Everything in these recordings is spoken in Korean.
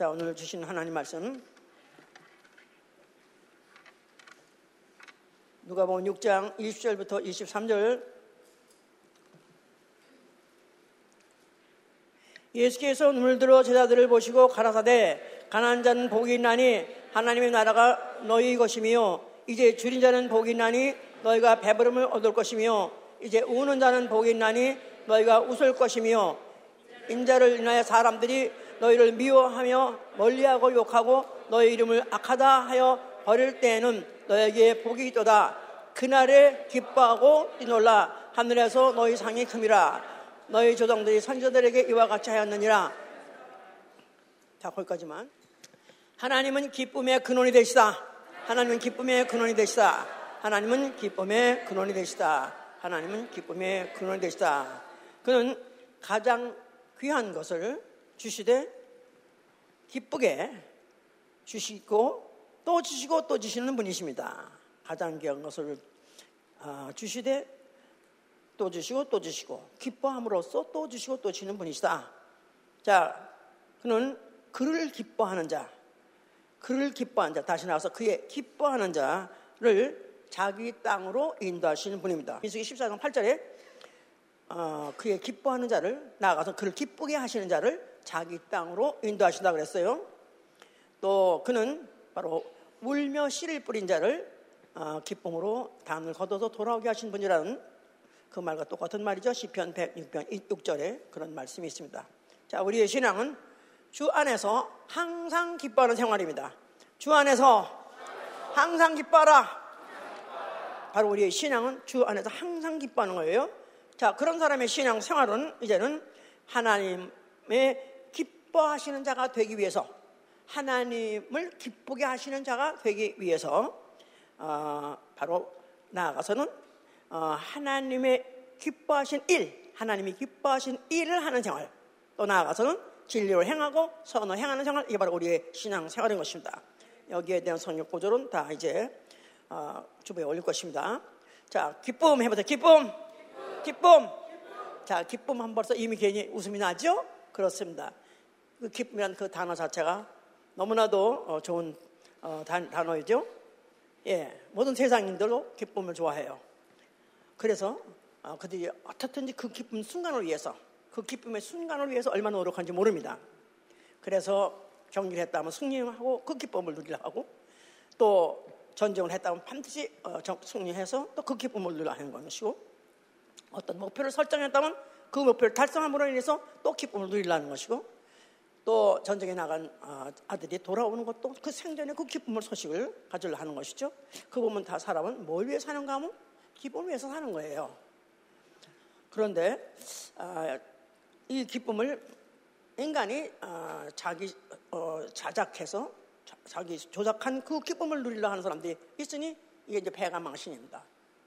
자, 오늘 주신 하나님 말씀. 누가 보면 6장 20절부터 23절. 예수께서 눈을 들어 제자들을 보시고 가라사대 가난한 자는 복이 있나니 하나님의 나라가 너희 것이며 이제 줄인 자는 복이 있나니 너희가 배부름을 얻을 것이며 이제 우는 자는 복이 있나니 너희가 웃을 것이며 인자를 인하여 사람들이 너희를 미워하며 멀리하고 욕하고 너희 이름을 악하다 하여 버릴 때에는 너에게 복이 있도다. 그날에 기뻐하고 뛰놀라. 하늘에서 너희 상이 큼이라. 너희 조상들이 선조들에게 이와 같이 하였느니라. 자 거기까지만. 하나님은 기쁨의 근원이 되시다. 하나님은 기쁨의 근원이 되시다. 하나님은 기쁨의 근원이 되시다. 하나님은 기쁨의 근원이 되시다. 그는 가장 귀한 것을 주시되 기쁘게 주시고 또 주시고 또 주시는 분이십니다. 가장 귀한 것을 아, 주시되 또 주시고 또 주시고 기뻐함으로써 또 주시고 또 주시는 분이시다. 자, 그는 그를 기뻐하는 자, 그를 기뻐하는 자, 다시 나와서 그의 기뻐하는 자를 자기 땅으로 인도하시는 분입니다. 민수기 14장 8절에 어, 그의 기뻐하는 자를 나아가서 그를 기쁘게 하시는 자를 자기 땅으로 인도하신다 그랬어요. 또 그는 바로 울며 씨를 뿌린 자를 어, 기쁨으로 담을 걷어서 돌아오게 하신 분이라는 그 말과 똑같은 말이죠. 시편 106편 6절에 그런 말씀이 있습니다. 자, 우리의 신앙은 주 안에서 항상 기뻐하는 생활입니다. 주 안에서 항상 기뻐하라. 바로 우리의 신앙은 주 안에서 항상 기뻐하는 거예요. 자, 그런 사람의 신앙 생활은 이제는 하나님의 기뻐하시는 자가 되기 위해서 하나님을 기쁘게 하시는 자가 되기 위해서 어, 바로 나아가서는 어, 하나님의 기뻐하신 일, 하나님이 기뻐하신 일을 하는 생활, 또 나아가서는 진리를 행하고 선을 행하는 생활, 이게 바로 우리의 신앙 생활인 것입니다. 여기에 대한 성역 구조는 다 이제 어, 주부에 올릴 것입니다. 자, 기쁨 해보세요. 기쁨. 기쁨. 자, 기쁨 한 벌써 이미 괜히 웃음이 나죠? 그렇습니다. 그 기쁨이라는 그 단어 자체가 너무나도 어, 좋은 어, 단어이죠. 예, 모든 세상인들도 기쁨을 좋아해요. 그래서 어, 그들이 어떻든지 그 기쁨 순간을 위해서, 그 기쁨의 순간을 위해서 얼마나 노력하는지 모릅니다. 그래서 경기를 했다면 승리하고 그 기쁨을 누리려 하고 또 전쟁을 했다면 반드시 승리해서 또 그 기쁨을 누리려 하는 것이고 어떤 목표를 설정했다면 그 목표를 달성함으로 인해서 또 기쁨을 누리려는 것이고 또 전쟁에 나간 아, 아들이 돌아오는 것도 그 생전에 그 기쁨을 소식을 가지려 하는 것이죠. 그 보면 다 사람은 뭘 위해 사는가 하면 기쁨을 위해서 사는 거예요. 그런데 아, 이 기쁨을 인간이 아, 자기 어, 자작해서 자기 조작한 그 기쁨을 누리려 하는 사람들이 있으니 이게 이제 배가 망신입니다.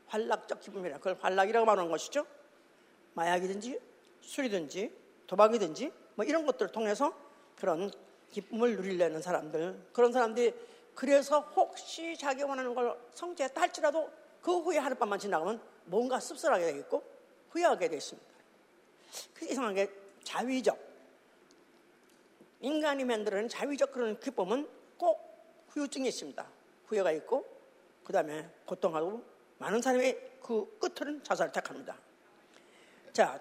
환락적 기쁨이라 그걸 환락이라고 말하는 것이죠. 마약이든지 술이든지 도박이든지 뭐 이런 것들을 통해서 그런 기쁨을 누리려는 사람들 그런 사람들이 그래서 혹시 자기 원하는 걸 성취했다 할지라도 그 후에 하룻밤만 지나가면 뭔가 씁쓸하게 되겠고 후회하게 되어 있습니다. 그 이상하게 자위적 인간이 만들어낸 자위적 그런 기쁨은 꼭 후유증이 있습니다. 후회가 있고 그 다음에 고통하고 많은 사람이 그 끝은 자살을 택합니다. 자,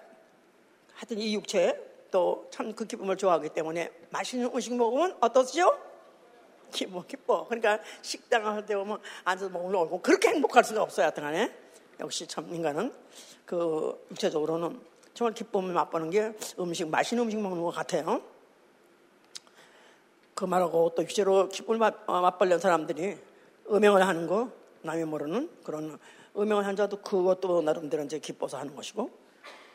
하여튼 이 육체 또 참 그 기쁨을 좋아하기 때문에 맛있는 음식 먹으면 어떠시죠? 기뻐, 기뻐. 그러니까 식당 할때 오면 앉아서 먹으려고 그렇게 행복할 수가 없어요, 하여튼 간에. 역시 참 인간은 그 육체적으로는 정말 기쁨을 맛보는 게 음식, 맛있는 음식 먹는 것 같아요. 그 말하고 또 육체로 기쁨을 맛, 어, 맛보려는 사람들이 음행을 하는 거 남이 모르는 그런 음영을 한 자도 그것도 나름대로 이제 기뻐서 하는 것이고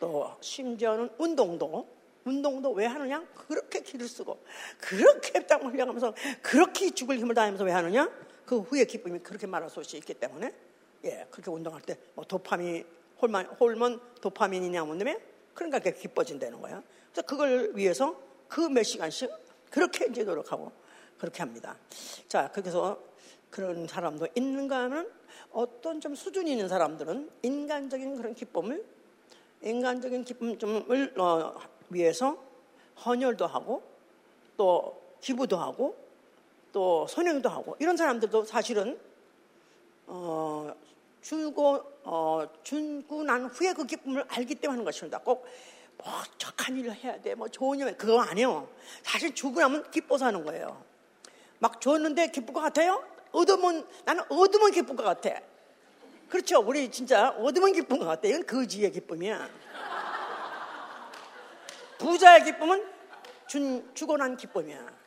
또 심지어는 운동도 운동도 왜 하느냐? 그렇게 기를 쓰고 그렇게 땀을 흘려가면서 그렇게 죽을 힘을 다하면서 왜 하느냐? 그 후에 기쁨이 그렇게 말할 수 있기 때문에 예 그렇게 운동할 때 뭐 도파민 홀만 홀몬 도파민이냐 뭐냐면 그러니까 그게 기뻐진다는 거야. 그래서 그걸 위해서 그 몇 시간씩 그렇게 이제 노력하고 그렇게 합니다. 자 그래서 그런 사람도 있는가 하면 어떤 좀 수준이 있는 사람들은 인간적인 그런 기쁨을 인간적인 기쁨을 어, 위해서 헌혈도 하고 또 기부도 하고 또 선행도 하고 이런 사람들도 사실은 어, 주고 어, 준고 난 후에 그 기쁨을 알기 때문에 하는 것입니다. 꼭 뭐 착한 일을 해야 돼, 뭐 좋은 일 그거 아니에요. 사실 주고 나면 기뻐서 하는 거예요. 막 줬는데 기쁠 것 같아요? 얻으면 나는 얻으면 기쁠 것 같아. 그렇죠. 우리 진짜 얻으면 기쁜 것 같아. 이건 거지의 기쁨이야. 부자의 기쁨은 준, 주고 난 기쁨이야.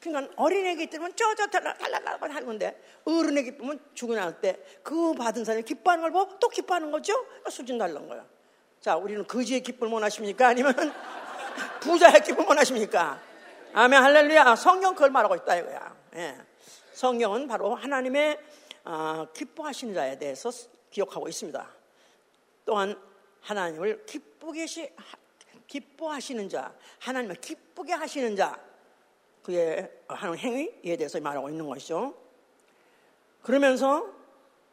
그러니까 어린애기 때문에 쪼쪼 달랄랄 하는 건데 어른의 기쁨은 주고 나올 때그 받은 사람이 기뻐하는 걸 보고 또 기뻐하는 거죠? 그러니까 수준 다른 거야. 자, 우리는 거지의 기쁨을 원하십니까? 아니면 부자의 기쁨을 원하십니까? 아멘 할렐루야. 성경 그걸 말하고 있다 이거야. 예. 성경은 바로 하나님의 어, 기뻐하시는 자에 대해서 기억하고 있습니다. 또한 하나님을 기쁘게 시, 기뻐하시는 자, 하나님을 기쁘게 하시는 자, 그의 하는 행위에 대해서 말하고 있는 것이죠. 그러면서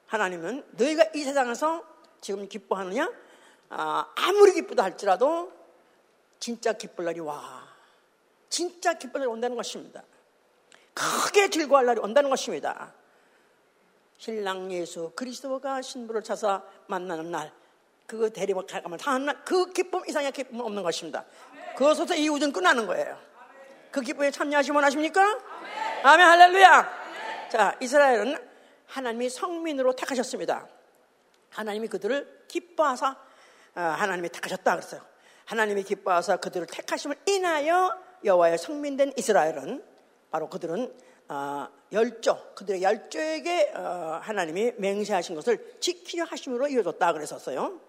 하나님은 너희가 이 세상에서 지금 기뻐하느냐? 아, 아무리 기쁘다 할지라도 진짜 기쁠 날이 와. 진짜 기쁠 날이 온다는 것입니다. 크게 즐거워할 날이 온다는 것입니다. 신랑 예수 그리스도가 신부를 찾아 만나는 날, 그 대리모 가감을 당하는 날, 그 기쁨 이상의 기쁨은 없는 것입니다. 그것으로서 이 우주는 끝나는 거예요. 그 기쁨에 참여하시면 원하십니까? 아멘, 할렐루야. 자, 이스라엘은 하나님이 성민으로 택하셨습니다. 하나님이 그들을 기뻐하사 아, 하나님이 택하셨다 그랬어요. 하나님이 기뻐하사 그들을 택하심을 인하여 여호와의 성민된 이스라엘은 바로 그들은 어, 열조, 그들의 열조에게 어, 하나님이 맹세하신 것을 지키려 하심으로 이어졌다 그랬었어요.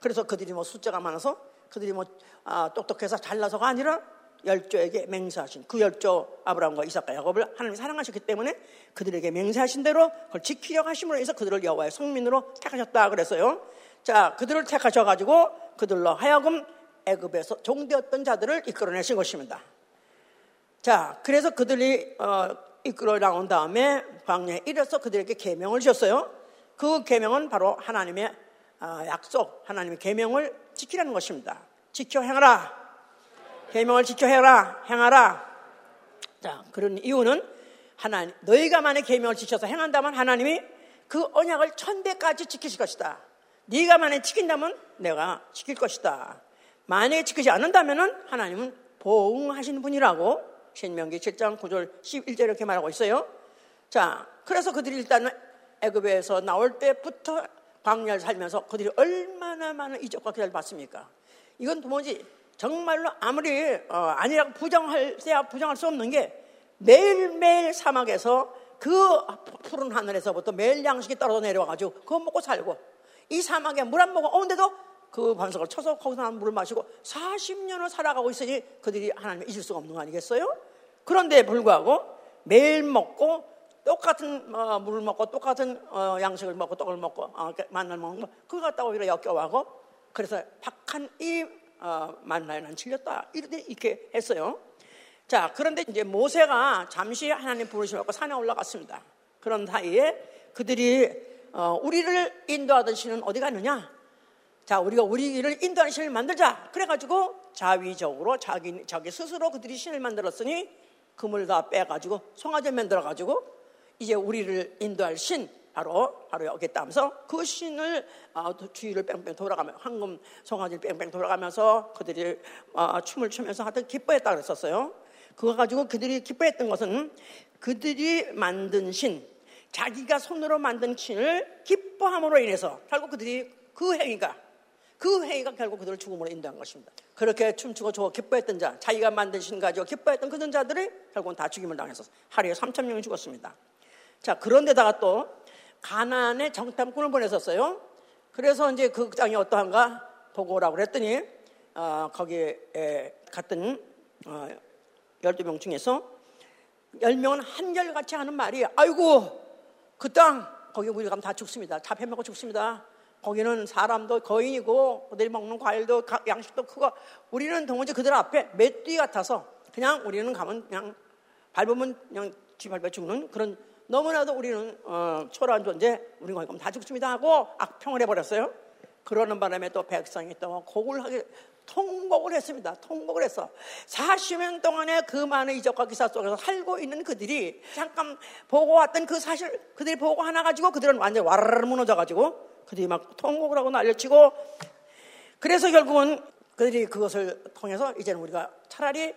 그래서 그들이 뭐 숫자가 많아서 그들이 뭐 아, 똑똑해서 잘나서가 아니라 열조에게 맹세하신 그 열조 아브라함과 이삭과 야곱을 하나님이 사랑하셨기 때문에 그들에게 맹세하신 대로 그걸 지키려 하심으로 해서 그들을 여호와의 성민으로 택하셨다 그랬어요. 자, 그들을 택하셔 가지고 그들로 하여금 애굽에서 종되었던 자들을 이끌어내신 것입니다. 자, 그래서 그들이 어, 이끌어 나온 다음에 광야에 이르서 그들에게 계명을 주셨어요. 그 계명은 바로 하나님의 어, 약속, 하나님의 계명을 지키라는 것입니다. 지켜 행하라. 계명을 지켜 행하라. 행하라. 자, 그런 이유는 하나님 너희가 만약 계명을 지켜서 행한다면 하나님이 그 언약을 천대까지 지키실 것이다. 네가 만약 지킨다면 내가 지킬 것이다. 만약에 지키지 않는다면 하나님은 보응하시는 분이라고 신명기 7장 9절 11절 이렇게 말하고 있어요. 자, 그래서 그들이 일단 애굽에서 나올 때부터 광야를 살면서 그들이 얼마나 많은 이적과 기다를 받습니까? 이건 도무지 정말로 아무리 어, 아니라고 부정할세야 부정할 수 없는 게 매일매일 사막에서 그 푸른 하늘에서부터 매일 양식이 떨어져 내려와가지고 그거 먹고 살고 이 사막에 물 안 먹어 오는데도 그 반석을 쳐서 거기서 물을 마시고 40년을 살아가고 있으니 그들이 하나님을 잊을 수가 없는 거 아니겠어요? 그런데 불구하고 매일 먹고 똑같은 어, 물을 먹고 똑같은 어, 양식을 먹고 떡을 먹고 어, 만날 먹는 거 그거 갖다가 오히려 역겨워하고 그래서 박한 이 어, 만나에 난 질렸다 이렇게, 했어요. 자 그런데 이제 모세가 잠시 하나님 부르심을 받고 산에 올라갔습니다. 그런 사이에 그들이 어, 우리를 인도하던 신은 어디 가느냐? 자, 우리가 우리를 인도하는 신을 만들자. 그래가지고 자위적으로 자기, 자기 스스로 그들이 신을 만들었으니 금을 다 빼가지고 송아지 만들어가지고 이제 우리를 인도할 신, 바로, 바로 여기 따면서 그 신을 어, 주위를 뺑뺑 돌아가며 황금 송아지를 뺑뺑 돌아가면서 그들이 어, 춤을 추면서 하여튼 기뻐했다 그랬었어요. 그거 가지고 그들이 기뻐했던 것은 그들이 만든 신, 자기가 손으로 만든 신을 기뻐함으로 인해서 결국 그들이 그 행위가 그 회의가 결국 그들을 죽음으로 인도한 것입니다. 그렇게 춤추고 좋아 기뻐했던 자, 자기가 만든 신 가지고 기뻐했던 그런 자들이 결국은 다 죽임을 당해서 하루에 3천 명이 죽었습니다. 자, 그런데다가 또 가난의 정탐꾼을 보냈었어요. 그래서 이제 그 땅이 어떠한가 보고 오라고 그랬더니 어, 거기에 갔던 어, 12명 중에서 10명은 한결같이 하는 말이 아이고 그 땅 거기 우리 가면 다 죽습니다. 다 패먹고 죽습니다. 거기는 사람도 거인이고 그들이 먹는 과일도 양식도 크고 우리는 도무지 그들 앞에 맷뒤 같아서 그냥 우리는 가면 그냥 밟으면 그냥 쥐 밟아 죽는 그런 너무나도 우리는 어, 초라한 존재 우리 거기 가면 다 죽습니다 하고 악평을 해버렸어요. 그러는 바람에 또 백성이 또 고굴하게 통곡을 했습니다. 통곡을 했어. 40년 동안에 그 많은 이적과 기사 속에서 살고 있는 그들이 잠깐 보고 왔던 그 사실, 그들이 보고 하나 가지고 그들은 완전히 와르르 무너져 가지고 그들이 막 통곡을 하고 난리치고 그래서 결국은 그들이 그것을 통해서 이제는 우리가 차라리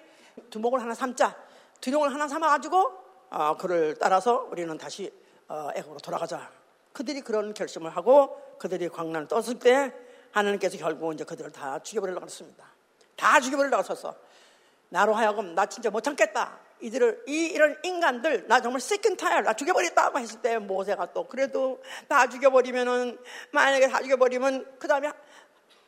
두목을 하나 삼자, 두룡을 하나 삼아 가지고 어, 그를 따라서 우리는 다시 어, 애국으로 돌아가자. 그들이 그런 결심을 하고 그들이 광란을 떴을 때 하나님께서 결국 이제 그들을 다 죽여버리려고 했습니다. 다 죽여버리려고 했었어. 나로 하여금 나 진짜 못 참겠다. 이들을 이 이런 인간들 나 정말 시킨 타일 나 죽여버렸다고 했을 때 모세가 또 그래도 다 죽여버리면은 만약에 다 죽여버리면 그 다음에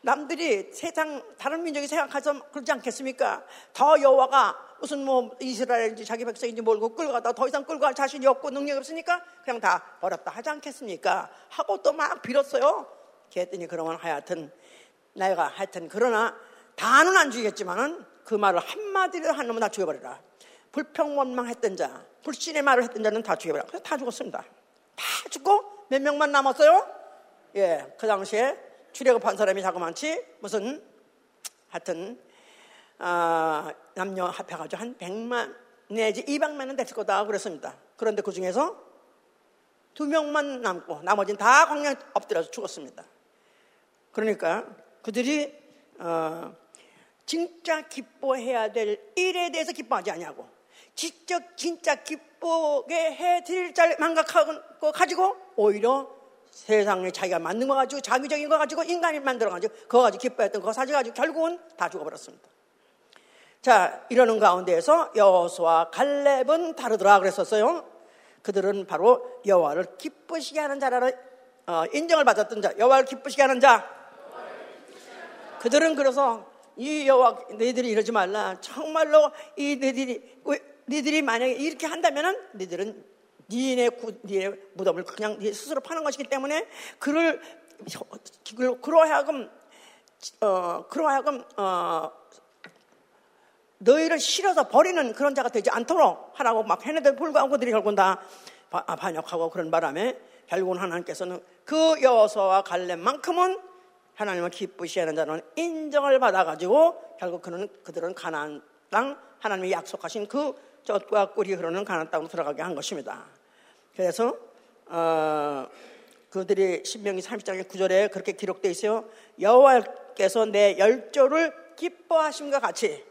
남들이 세상 다른 민족이 생각해서 그러지 않겠습니까? 더 여호와가 무슨 뭐 이스라엘인지 자기 백성인지 몰고 끌고 가다 더 이상 끌고 갈 자신이 없고 능력이 없으니까 그냥 다 버렸다 하지 않겠습니까? 하고 또 막 빌었어요. 그랬더니 그러면 하여튼 내가 하여튼 그러나 다는 안 죽이겠지만은 그 말을 한마디로 한 놈은 다 죽여버리라. 불평원망했던 자, 불신의 말을 했던 자는 다 죽여버려. 그래서 다 죽었습니다. 다 죽고 몇 명만 남았어요? 예, 그 당시에 출애굽한 사람이 자그만치 무슨 하여튼 아, 남녀 합해가지고 한 100만 내지 200만은 됐을 거다 그랬습니다. 그런데 그 중에서 두 명만 남고 나머지는 다 광야에 엎드려서 죽었습니다. 그러니까 그들이 어, 진짜 기뻐해야 될 일에 대해서 기뻐하지 않냐고 직접 진짜 기쁘게 해드릴 자 망각하고 가지고 오히려 세상에 자기가 만든 거 가지고 자기적인 거 가지고 인간이 만들어 가지고 그거 가지고 기뻐했던 그거 사지 가지고 결국은 다 죽어버렸습니다. 자 이러는 가운데에서 여호수와 갈렙은 다르더라 그랬었어요. 그들은 바로 여호와를 기쁘시게 하는 자라는 어, 인정을 받았던 자, 여호와를 기쁘시게 하는 자. 그들은 그래서 이 여호와 너희들이 이러지 말라. 정말로 이 너희들이 너희들이 만약에 이렇게 한다면은 너희들은 니네 구, 니네 무덤을 그냥 니 스스로 파는 것이기 때문에 그를 그러하여금 어 그러하여금 어 너희를 실어서 버리는 그런 자가 되지 않도록 하라고 막 해내도 불구하고 그들이 결국은 다 반역하고 그런 바람에 결국은 하나님께서는 그 여호수아와 갈렙만큼은 하나님을 기쁘시하는 자는 인정을 받아가지고 결국 그는 그들은 가나안 땅 하나님이 약속하신 그 젖과 꿀이 흐르는 가나안 땅으로 들어가게 한 것입니다. 그래서 어, 그들이 신명기 30장의 9절에 그렇게 기록되어 있어요. 여호와께서 내 열조를 기뻐하심과 같이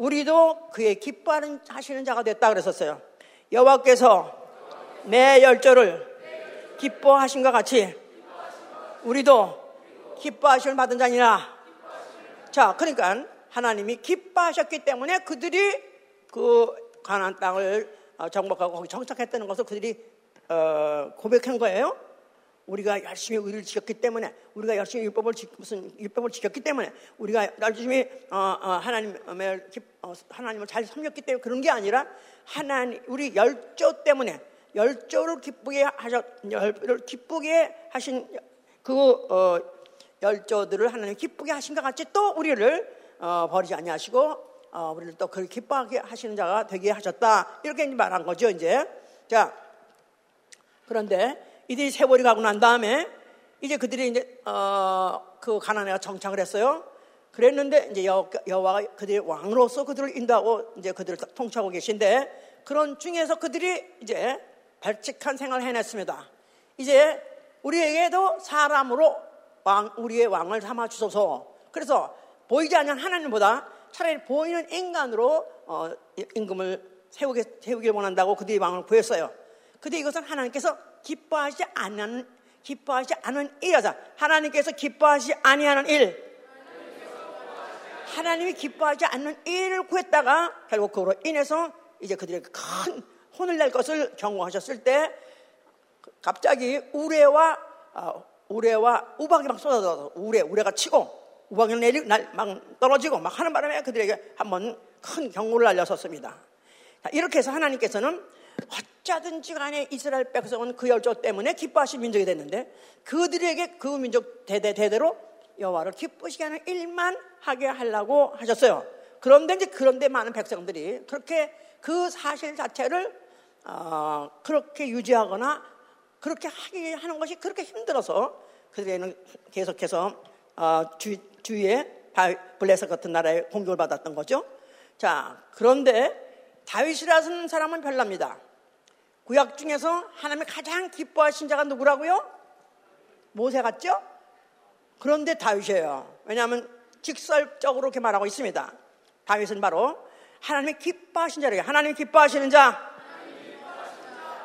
우리도 그의 기뻐하는 하시는 자가 됐다 그랬었어요. 여호와께서 내 열조를 기뻐하심과 같이 우리도 기뻐하심을 받은 자니라. 자, 그러니까 하나님이 기뻐하셨기 때문에 그들이 그 가나안 땅을 어, 정복하고 거기 정착했다는 것을 그들이 어, 고백한 거예요. 우리가 열심히 의를 지켰기 때문에 우리가 열심히 율법을 지, 무슨 율법을 지켰기 때문에 우리가 열심히 어, 어, 하나님을 어, 하나님을 잘 섬겼기 때문에 그런 게 아니라 하나님 우리 열조 때문에 열조를 기쁘게 하셨 열을 기쁘게 하신 그 어, 열조들을 하나님 기쁘게 하신 것 같이 또 우리를 어, 버리지 아니하시고 어, 우리를 또 그를 기뻐하게 하시는 자가 되게 하셨다. 이렇게 말한 거죠, 이제. 자, 그런데 이들이 세월이 가고 난 다음에 이제 그들이 이제, 어, 그 가난해가 정착을 했어요. 그랬는데 이제 여, 여호와가 그들의 왕으로서 그들을 인도하고 이제 그들을 통치하고 계신데 그런 중에서 그들이 이제 발칙한 생활을 해냈습니다. 이제 우리에게도 사람으로 왕, 우리의 왕을 삼아 주소서. 그래서 보이지 않는 하나님보다 차라리 보이는 인간으로 어, 임금을 세우게, 세우길 원한다고 그들이 왕을 구했어요. 근데 이것은 하나님께서 기뻐하지 않는, 기뻐하지 않은 일이자 하나님께서 기뻐하지 아니하는 일. 하나님이 기뻐하지 않는 일을 구했다가 결국 그로 인해서 이제 그들에게 큰 혼을 낼 것을 경고하셨을 때 갑자기 우레와 어, 우레와 우박이 막 쏟아져서 우레 우레가 치고 우박이 내리 막 떨어지고 막 하는 바람에 그들에게 한번 큰 경고를 날렸었습니다. 이렇게 해서 하나님께서는 어쩌든지 간에 이스라엘 백성은 그 열조 때문에 기뻐하신 민족이 됐는데 그들에게 그 민족 대대 대대로 여호와를 기쁘시게 하는 일만 하게 하려고 하셨어요. 그런데 이제 그런데 많은 백성들이 그렇게 그 사실 자체를 어, 그렇게 유지하거나 그렇게 하게 하는 것이 그렇게 힘들어서 그들에는 계속해서 어, 주, 주위에 블레셋 같은 나라에 공격을 받았던 거죠. 자, 그런데 다윗이라는 사람은 별납니다. 구약 중에서 하나님이 가장 기뻐하신 자가 누구라고요? 모세 같죠? 그런데 다윗이에요. 왜냐하면 직설적으로 이렇게 말하고 있습니다. 다윗은 바로 하나님이 기뻐하신 자래요. 하나님이 기뻐하시는 자.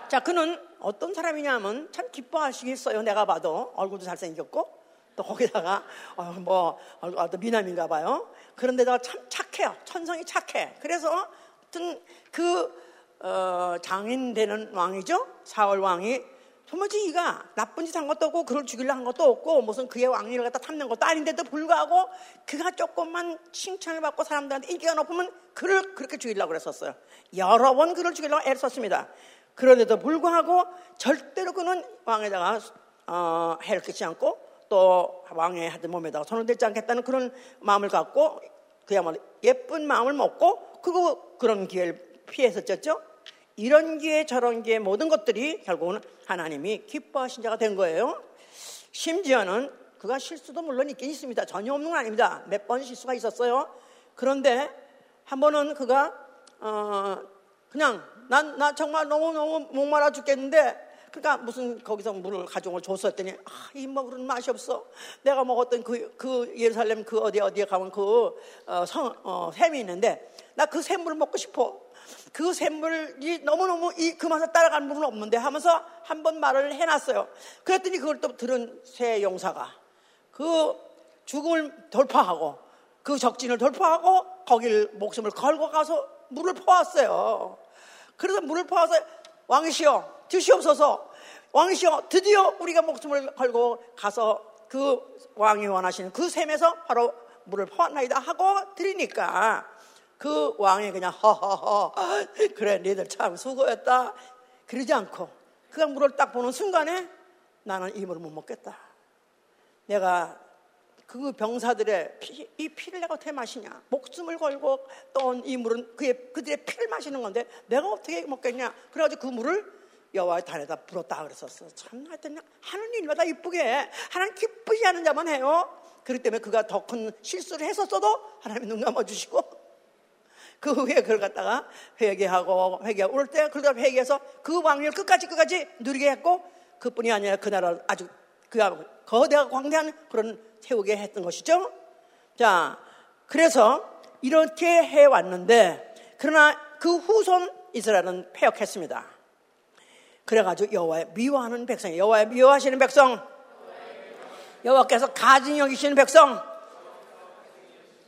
자, 그는 어떤 사람이냐면 참 기뻐하시겠어요. 내가 봐도 얼굴도 잘생겼고 또 거기다가 어, 뭐 어, 또 미남인가 봐요. 그런데다가 참 착해요. 천성이 착해. 그래서 어떤 그 어, 장인 되는 왕이죠. 사월 왕이 도무지 이가 나쁜 짓 한 것도 없고 그를 죽이려 한 것도 없고 무슨 그의 왕위를 갖다 탐낸 것도 아닌데도 불구하고 그가 조금만 칭찬을 받고 사람들한테 인기가 높으면 그를 그렇게 죽이려고 그랬었어요. 여러 번 그를 죽이려고 애를 썼습니다. 그런데도 불구하고 절대로 그는 왕에다가 어, 해를 끼치 않고 또 왕의 하든 몸에다가 손을 대지 않겠다는 그런 마음을 갖고 그야말로 예쁜 마음을 먹고 그거 그런 기회를 피했었죠. 이런 기회 저런 기회 모든 것들이 결국은 하나님이 기뻐하신 자가 된 거예요. 심지어는 그가 실수도 물론 있긴 있습니다. 전혀 없는 건 아닙니다. 몇 번 실수가 있었어요. 그런데 한 번은 그가 어 그냥 난 나 정말 너무 너무 목말라 죽겠는데 그러니까 무슨 거기서 물을 가져온 걸 줬었더니 아, 이 물은 맛이 없어. 내가 먹었던 그, 그 예루살렘 그 어디 어디에 가면 그 어, 성, 어, 샘이 있는데 나 그 샘물을 먹고 싶어. 그 샘물이 너무너무 이, 그 맛을 따라가는 부분은 없는데 하면서 한 번 말을 해놨어요. 그랬더니 그걸 또 들은 새 용사가 그 죽음을 돌파하고 그 적진을 돌파하고 거기를 목숨을 걸고 가서 물을 퍼왔어요. 그래서 물을 퍼와서 왕이시여 드시옵소서. 왕이시여 드디어 우리가 목숨을 걸고 가서 그 왕이 원하시는 그 샘에서 바로 물을 퍼왔나이다 하고 드리니까 그 왕이 그냥 허허허 그래 니들 참 수고했다. 그러지 않고 그가 물을 딱 보는 순간에 나는 이 물을 못 먹겠다. 내가 그 병사들의 피, 이 피를 내가 어떻게 마시냐? 목숨을 걸고 떠온 이 물은 그의, 그들의 피를 마시는 건데 내가 어떻게 먹겠냐? 그래가지고 그 물을 여호와의 단에다 불었다 그랬었어 참 하여튼 하는 일마다 이쁘게 하나님 기쁘지 않은 자만 해요 그렇기 때문에 그가 더 큰 실수를 했었어도 하나님이 눈 감아주시고 그 후에 그걸 갖다가 회개하고 회개하고 오를 때 그러다 회개해서 그 왕위를 끝까지 끝까지 누리게 했고 그뿐이 아니라 그 나라를 아주 그하고 거대하고 광대한 그런 세우게 했던 것이죠. 자, 그래서 이렇게 해왔는데 그러나 그 후손 이스라엘은 폐역했습니다. 그래가지고 여호와의 미워하는 백성, 여호와의 미워하시는 백성, 여호와께서 가증 여기시는 백성,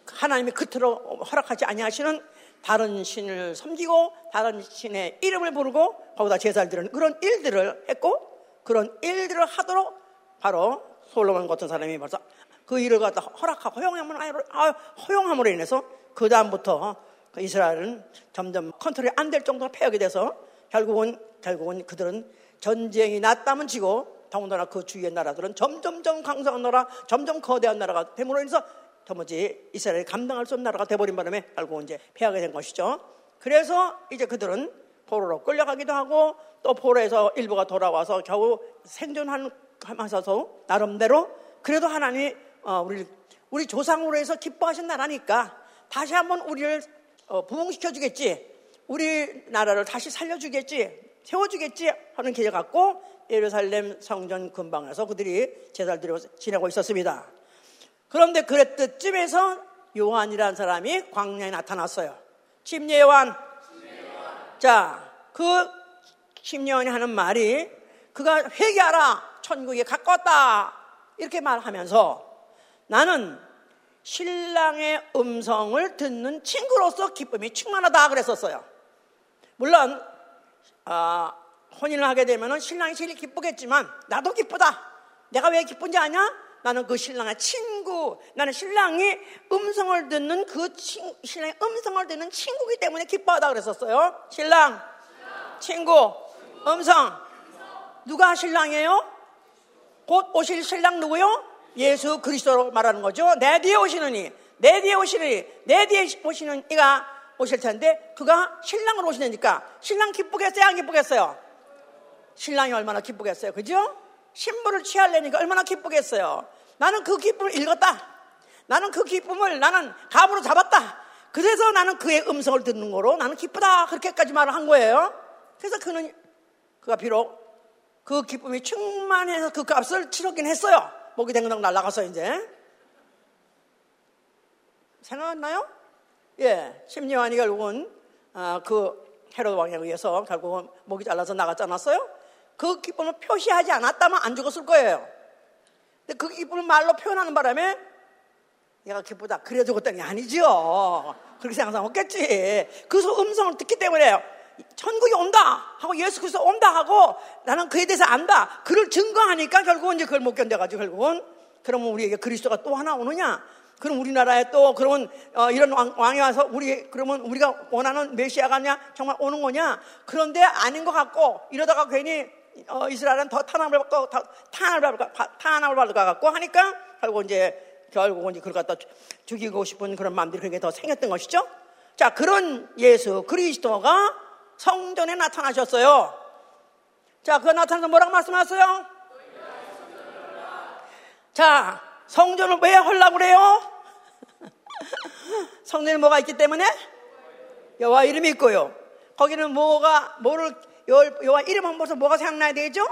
하나님이 그토록 허락하지 아니하시는 다른 신을 섬기고 다른 신의 이름을 부르고 거기다 드리는 그런 일들을 했고 그런 일들을 하도록 바로 솔로몬 같은 사람이 벌써 그 일을 갖다 허락하고 허용함으로, 아, 허용함으로 인해서 그 다음부터 그 이스라엘은 점점 컨트롤이 안 될 정도로 폐역이 돼서 결국은 결국은 그들은 전쟁이 났다면 지고 더군다나 그 주위의 나라들은 점점점 강성한 나라, 점점 거대한 나라가 됨으로 인해서 도무지 이스라엘이 감당할 수 없는 나라가 돼버린 바람에 결국 이제 폐하게 된 것이죠. 그래서 이제 그들은 포로로 끌려가기도 하고 또 포로에서 일부가 돌아와서 겨우 생존하면서 나름대로 그래도 하나님이 어, 우리 우리 조상으로 해서 기뻐하신 나라니까 다시 한번 우리를 어, 부흥시켜 주겠지. 우리 나라를 다시 살려주겠지. 세워주겠지 하는 기대 갖고 예루살렘 성전 근방에서 그들이 제사를 드리고 지내고 있었습니다. 그런데 그랬듯 쯤에서 요한이라는 사람이 광야에 나타났어요. 침례요한. 자, 그 침례요한이 하는 말이 그가 회개하라. 천국에 가까웠다. 이렇게 말하면서 나는 신랑의 음성을 듣는 친구로서 기쁨이 충만하다 그랬었어요. 물론 어, 혼인을 하게 되면 신랑이 제일 기쁘겠지만 나도 기쁘다. 내가 왜 기쁜지 아냐? 나는 그 신랑의 친구, 나는 신랑이 음성을 듣는 그 친, 신랑의 음성을 듣는 친구기 때문에 기뻐하다 그랬었어요. 신랑, 친구, 음성. 누가 신랑이에요? 곧 오실 신랑 누구요? 예수 그리스도로 말하는 거죠. 내 뒤에 오시는 이, 내 뒤에 오시는 이, 내 뒤에 오시는 이가 오실 텐데 그가 신랑으로 오시니까 신랑 기쁘겠어요? 안 기쁘겠어요? 신랑이 얼마나 기쁘겠어요? 그죠? 신부를 취하려니까 얼마나 기쁘겠어요? 나는 그 기쁨을 읽었다. 나는 그 기쁨을 나는 감으로 잡았다. 그래서 나는 그의 음성을 듣는 거로 나는 기쁘다. 그렇게까지 말을 한 거예요. 그래서 그는 그가 비록 그 기쁨이 충만해서 그 값을 치렀긴 했어요. 목이 댕강 날라가서 이제. 생각나요? 예, 심리완이 결국은 아, 그 헤롯 왕에 의해서 결국은 목이 잘라서 나갔지 않았어요? 그 기쁨을 표시하지 않았다면 안 죽었을 거예요. 근데 그 기쁨을 말로 표현하는 바람에 얘가 기쁘다. 그래 죽었다니 아니죠. 그렇게 생각하겠지. 그래서 음성을 듣기 때문에 천국이 온다 하고 예수 그리스도 온다 하고 나는 그에 대해서 안다. 그를 증거하니까 결국은 이제 그걸 못 견뎌가지고 결국은 그러면 우리에게 그리스도가 또 하나 오느냐? 그럼 우리나라에 또 그러면 어, 이런 왕, 이 와서 우리 그러면 우리가 원하는 메시아가 냐 정말 오는 거냐? 그런데 아닌 것 같고 이러다가 괜히 어, 이스라엘은 더 탄압을 받고 더 탄압을 받고 탄압을 받을 것 같고 하니까 결국 이제 결국은 이제 그걸 갖다 죽이고 싶은 그런 마음들이 그게 더 생겼던 것이죠. 자 그런 예수 그리스도가 성전에 나타나셨어요. 자, 그 나타나서 뭐라고 말씀하셨어요? 자, 성전을 왜 하려고 그래요? 성전에 뭐가 있기 때문에? 여호와 이름이 있고요. 거기는 뭐가 뭐를 여호와 이름 한 번서 뭐가 생각나야 되겠죠?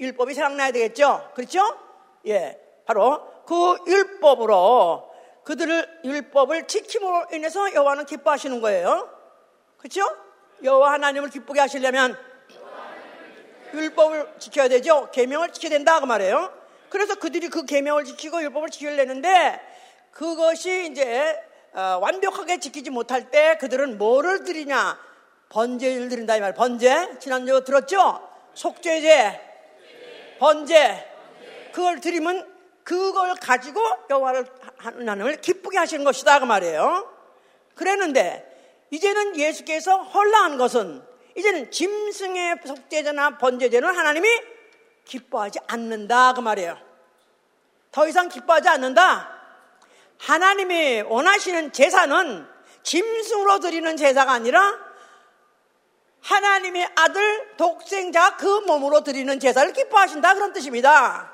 율법이 생각나야 되겠죠? 그렇죠? 예, 바로 그 율법으로 그들을 율법을 지킴으로 인해서 여호와는 기뻐하시는 거예요. 그렇죠? 여호와 하나님을 기쁘게 하시려면 율법을 지켜야 되죠. 계명을 지켜야 된다 그 말이에요. 그래서 그들이 그 계명을 지키고 율법을 지키려는데 그것이 이제 어, 완벽하게 지키지 못할 때 그들은 뭐를 드리냐? 번제를 드린다 이 말. 번제 지난주 들었죠? 속죄제, 번제. 그걸 드리면 그걸 가지고 여호와를 하나님을 기쁘게 하시는 것이다 그 말이에요. 그랬는데 이제는 예수께서 헐라한 것은 이제는 짐승의 속죄제나 번제제는 하나님이 기뻐하지 않는다 그 말이에요. 더 이상 기뻐하지 않는다. 하나님이 원하시는 제사는 짐승으로 드리는 제사가 아니라 하나님의 아들 독생자 그 몸으로 드리는 제사를 기뻐하신다 그런 뜻입니다.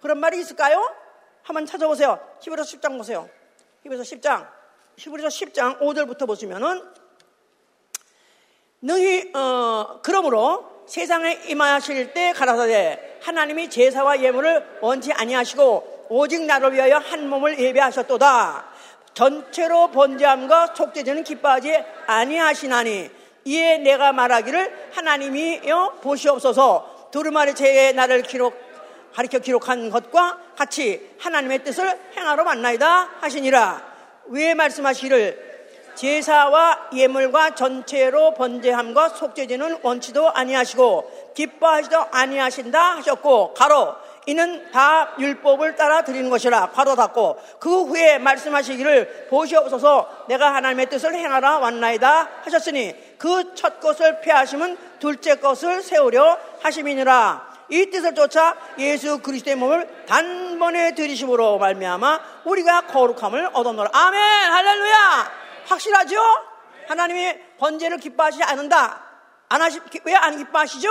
그런 말이 있을까요? 한번 찾아보세요. 히브리서 10장 보세요. 히브리서 10장. 히브리서 10장 5절부터 보시면은 너희 어 그러므로 세상에 임하실 때 가라사대 하나님이 제사와 예물을 원치 아니하시고 오직 나를 위하여 한 몸을 예배하셨도다. 전체로 번제함과 속죄제는 기뻐하지 아니하시나니 이에 내가 말하기를 하나님이여 보시옵소서 두루마리 제에 나를 기록 가리켜 기록한 것과 같이 하나님의 뜻을 행하러 만나이다 하시니라. 왜 말씀하시기를 제사와 예물과 전체로 번제함과 속죄제는 원치도 아니하시고 기뻐하시도 아니하신다 하셨고 가로 이는 다 율법을 따라 드리는 것이라 가로 닫고 그 후에 말씀하시기를 보시옵소서 내가 하나님의 뜻을 행하라 왔나이다 하셨으니 그 첫 것을 피하시면 둘째 것을 세우려 하심이니라 이 뜻을 쫓아 예수 그리스도의 몸을 단번에 들이심으로 말미암아 우리가 거룩함을 얻어노라. 아멘. 할렐루야. 확실하죠? 하나님이 번제를 기뻐하시지 않는다. 안 하시 왜 안 기뻐하시죠?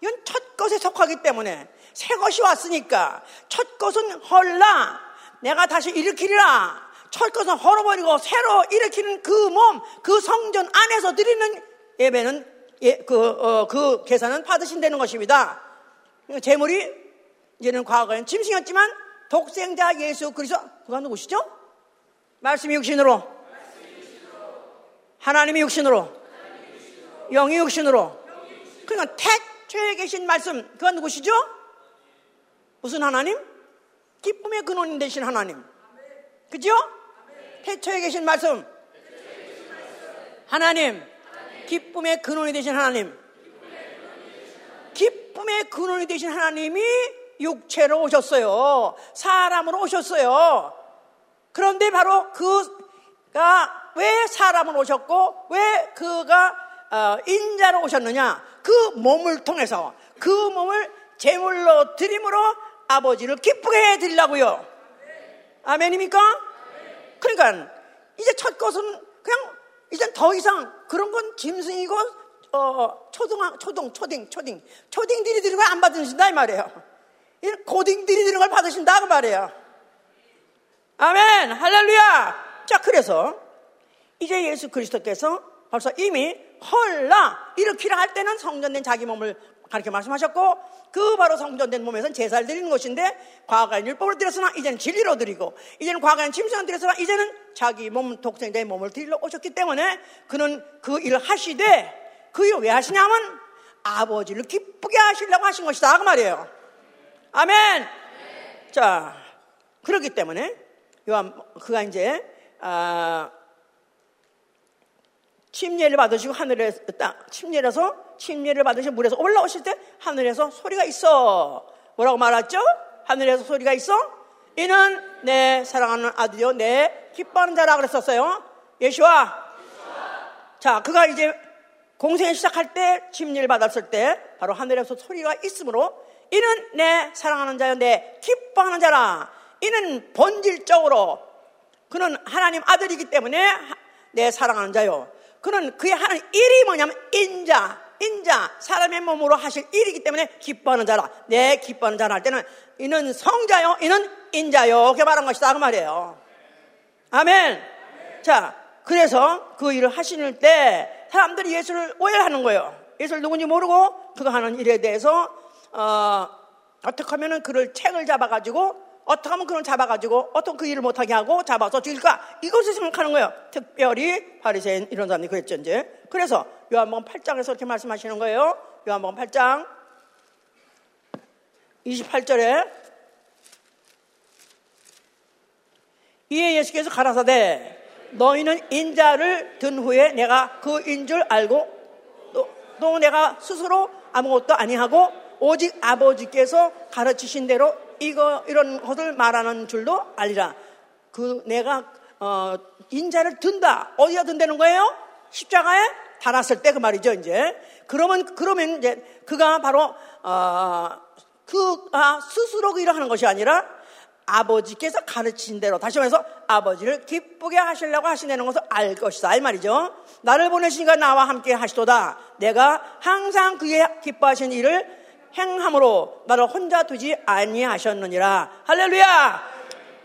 이건 첫 것에 속하기 때문에 새 것이 왔으니까 첫 것은 헐라. 내가 다시 일으키리라. 첫 것은 헐어버리고 새로 일으키는 그 몸, 그 성전 안에서 드리는 예배는 예, 그, 어, 그 계산은 받으신다는 것입니다. 재물이 이제는 과거에는 짐승이었지만 독생자 예수 그리스도 그가 누구시죠? 말씀이 육신으로 하나님이 육신으로 영이 육신으로 그러니까 태초에 계신 말씀 그가 누구시죠? 무슨 하나님? 기쁨의 근원이 되신 하나님 그죠? 태초에 계신 말씀 하나님 기쁨의 근원이 되신 하나님 기쁨의 근원이 되신 하나님이 육체로 오셨어요. 사람으로 오셨어요. 그런데 바로 그가 왜 사람으로 오셨고 왜 그가 어, 인자로 오셨느냐? 그 몸을 통해서 그 몸을 제물로 드림으로 아버지를 기쁘게 해드리려고요. 아멘입니까? 그러니까 이제 첫 것은 그냥 이제 더 이상 그런 건 짐승이고 어, 초등, 초등, 초딩, 초딩, 초딩들이 드는 걸 안 받으신다 이 말이에요. 고딩들이 드는 걸 받으신다 그 말이에요. 아멘! 할렐루야! 자, 그래서 이제 예수 그리스도께서 벌써 이미 헐라 일으키라 할 때는 성전된 자기 몸을 가르쳐 말씀하셨고 그 바로 성전된 몸에서는 제사를 드리는 것인데 과거에는 율법을 드렸으나 이제는 진리로 드리고 이제는 과거에는 침상을 드렸으나 이제는 자기 몸 독생자의 몸을 드리러 오셨기 때문에 그는 그 일을 하시되 그 일을 왜 하시냐면 아버지를 기쁘게 하시려고 하신 것이다 그 말이에요. 아멘. 자 그렇기 때문에 요한 그가 이제 아, 침례를 받으시고 하늘에 딱 침례라서 침례를 받으시고 물에서 올라오실 때 하늘에서 소리가 있어. 뭐라고 말했죠? 하늘에서 소리가 있어? 이는 내 사랑하는 아들이요 내 기뻐하는 자라 그랬었어요. 예수와. 자, 그가 이제 공생을 시작할 때 침례를 받았을 때 바로 하늘에서 소리가 있으므로 이는 내 사랑하는 자요 내 기뻐하는 자라. 이는 본질적으로 그는 하나님 아들이기 때문에 내 사랑하는 자요. 그는 그의 하는 일이 뭐냐면 인자, 인자, 사람의 몸으로 하실 일이기 때문에 기뻐하는 자라. 내 기뻐하는 자라 할 때는 이는 성자요, 이는 인자요. 이렇게 말한 것이다. 그 말이에요. 아멘. 자, 그래서 그 일을 하시는 때 사람들이 예수를 오해하는 거예요. 예수를 누군지 모르고 그가 하는 일에 대해서 어, 어떻게 하면은 그를 책을 잡아가지고 어떻게 하면 그런 잡아가지고 어떤 그 일을 못하게 하고 잡아서 죽일까? 이것을 생각하는 거예요. 특별히 바리새인 이런 사람이 그랬죠 이제. 그래서 요한복음 8장에서 그렇게 말씀하시는 거예요. 요한복음 8장 28절에 이에 예수께서 가라사대 너희는 인자를 든 후에 내가 그인 줄 알고 또, 또 내가 스스로 아무것도 아니하고 오직 아버지께서 가르치신 대로 이거 이런 것을 말하는 줄도 알리라. 그 내가 어, 인자를 든다. 어디다 든다는 거예요? 십자가에 달았을 때 그 말이죠. 이제 그러면 그러면 이제 그가 바로 어, 그가 스스로 그 일을 하는 것이 아니라 아버지께서 가르친 대로 다시 말해서 아버지를 기쁘게 하시려고 하시는 것을 알 것이다 이 말이죠. 나를 보내시니까 나와 함께 하시도다. 내가 항상 그의 기뻐하신 일을 행함으로 나를 혼자 두지 아니하셨느니라. 할렐루야!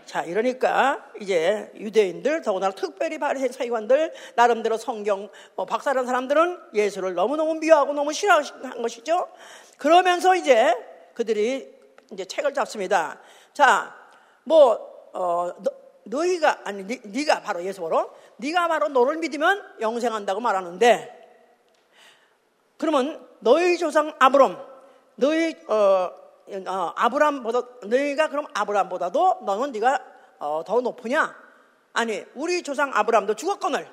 자, 이러니까 이제 유대인들, 더구나 특별히 바리새 사이관들, 나름대로 성경 뭐 박사라는 사람들은 예수를 너무너무 미워하고 너무 싫어한 것이죠. 그러면서 이제 그들이 이제 책을 잡습니다. 자, 뭐, 어, 너, 희가 아니, 니, 가 바로 예수 보러, 네가 바로 너를 믿으면 영생한다고 말하는데, 그러면 너희 조상 아브롬, 너희 어, 어, 아브람보다 너희가 그럼 아브람보다도 너는 네가 어, 더 높으냐? 아니 우리 조상 아브람도 죽었거늘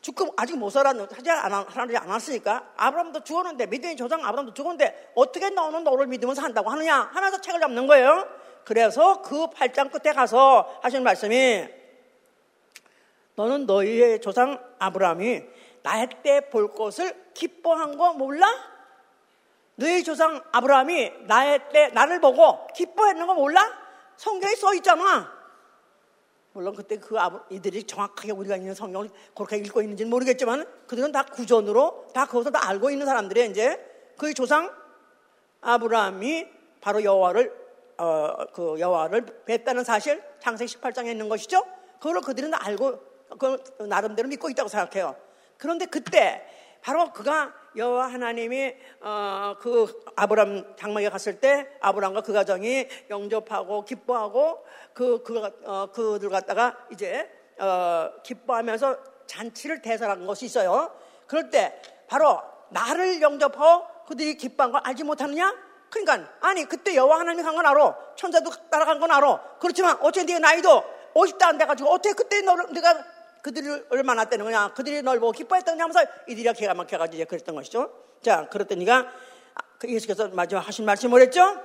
죽고 아직 못 살았 하지 않았지 않았으니까 아브람도 죽었는데 믿음의 조상 아브람도 죽었는데 어떻게 너는 너를 믿으면서 한다고 하느냐 하면서 책을 잡는 거예요. 그래서 그 팔짱 끝에 가서 하시는 말씀이 너는 너희의 조상 아브람이 나의 때볼 것을 기뻐한 거 몰라? 너희 조상 아브라함이 나의 때 나를 보고 기뻐했는 거 몰라? 성경에 써 있잖아. 물론 그때 그 이들이 정확하게 우리가 있는 성경을 그렇게 읽고 있는지는 모르겠지만 그들은 다 구전으로 다 그것을 다 알고 있는 사람들이 이제 그의 조상 아브라함이 바로 여호와를 어, 그 여호와를 뵀다는 사실 창세기 18장에 있는 것이죠. 그걸 그들은 알고 그 나름대로 믿고 있다고 생각해요. 그런데 그때 바로 그가 여호와 하나님이 어, 그 아브람 장막에 갔을 때 아브람과 그 가정이 영접하고 기뻐하고 그, 그 어, 그들 갖다가 이제 어, 기뻐하면서 잔치를 대설한 것이 있어요. 그럴 때 바로 나를 영접하고 그들이 기뻐한 걸 알지 못하느냐? 그러니까 아니 그때 여호와 하나님이 간건 알아. 천사도 따라간 건 알아. 그렇지만 어째 네 나이도 50대 안 돼가지고 어떻게 그때 너를 네가 그들이 얼마나 때는 거냐? 그들이 널 보고 기뻐했던 하면서 이들이 기가 막혀가지고 이제 그랬던 것이죠. 자, 그랬더니가 그 예수께서 마지막 하신 말씀이 뭐랬죠?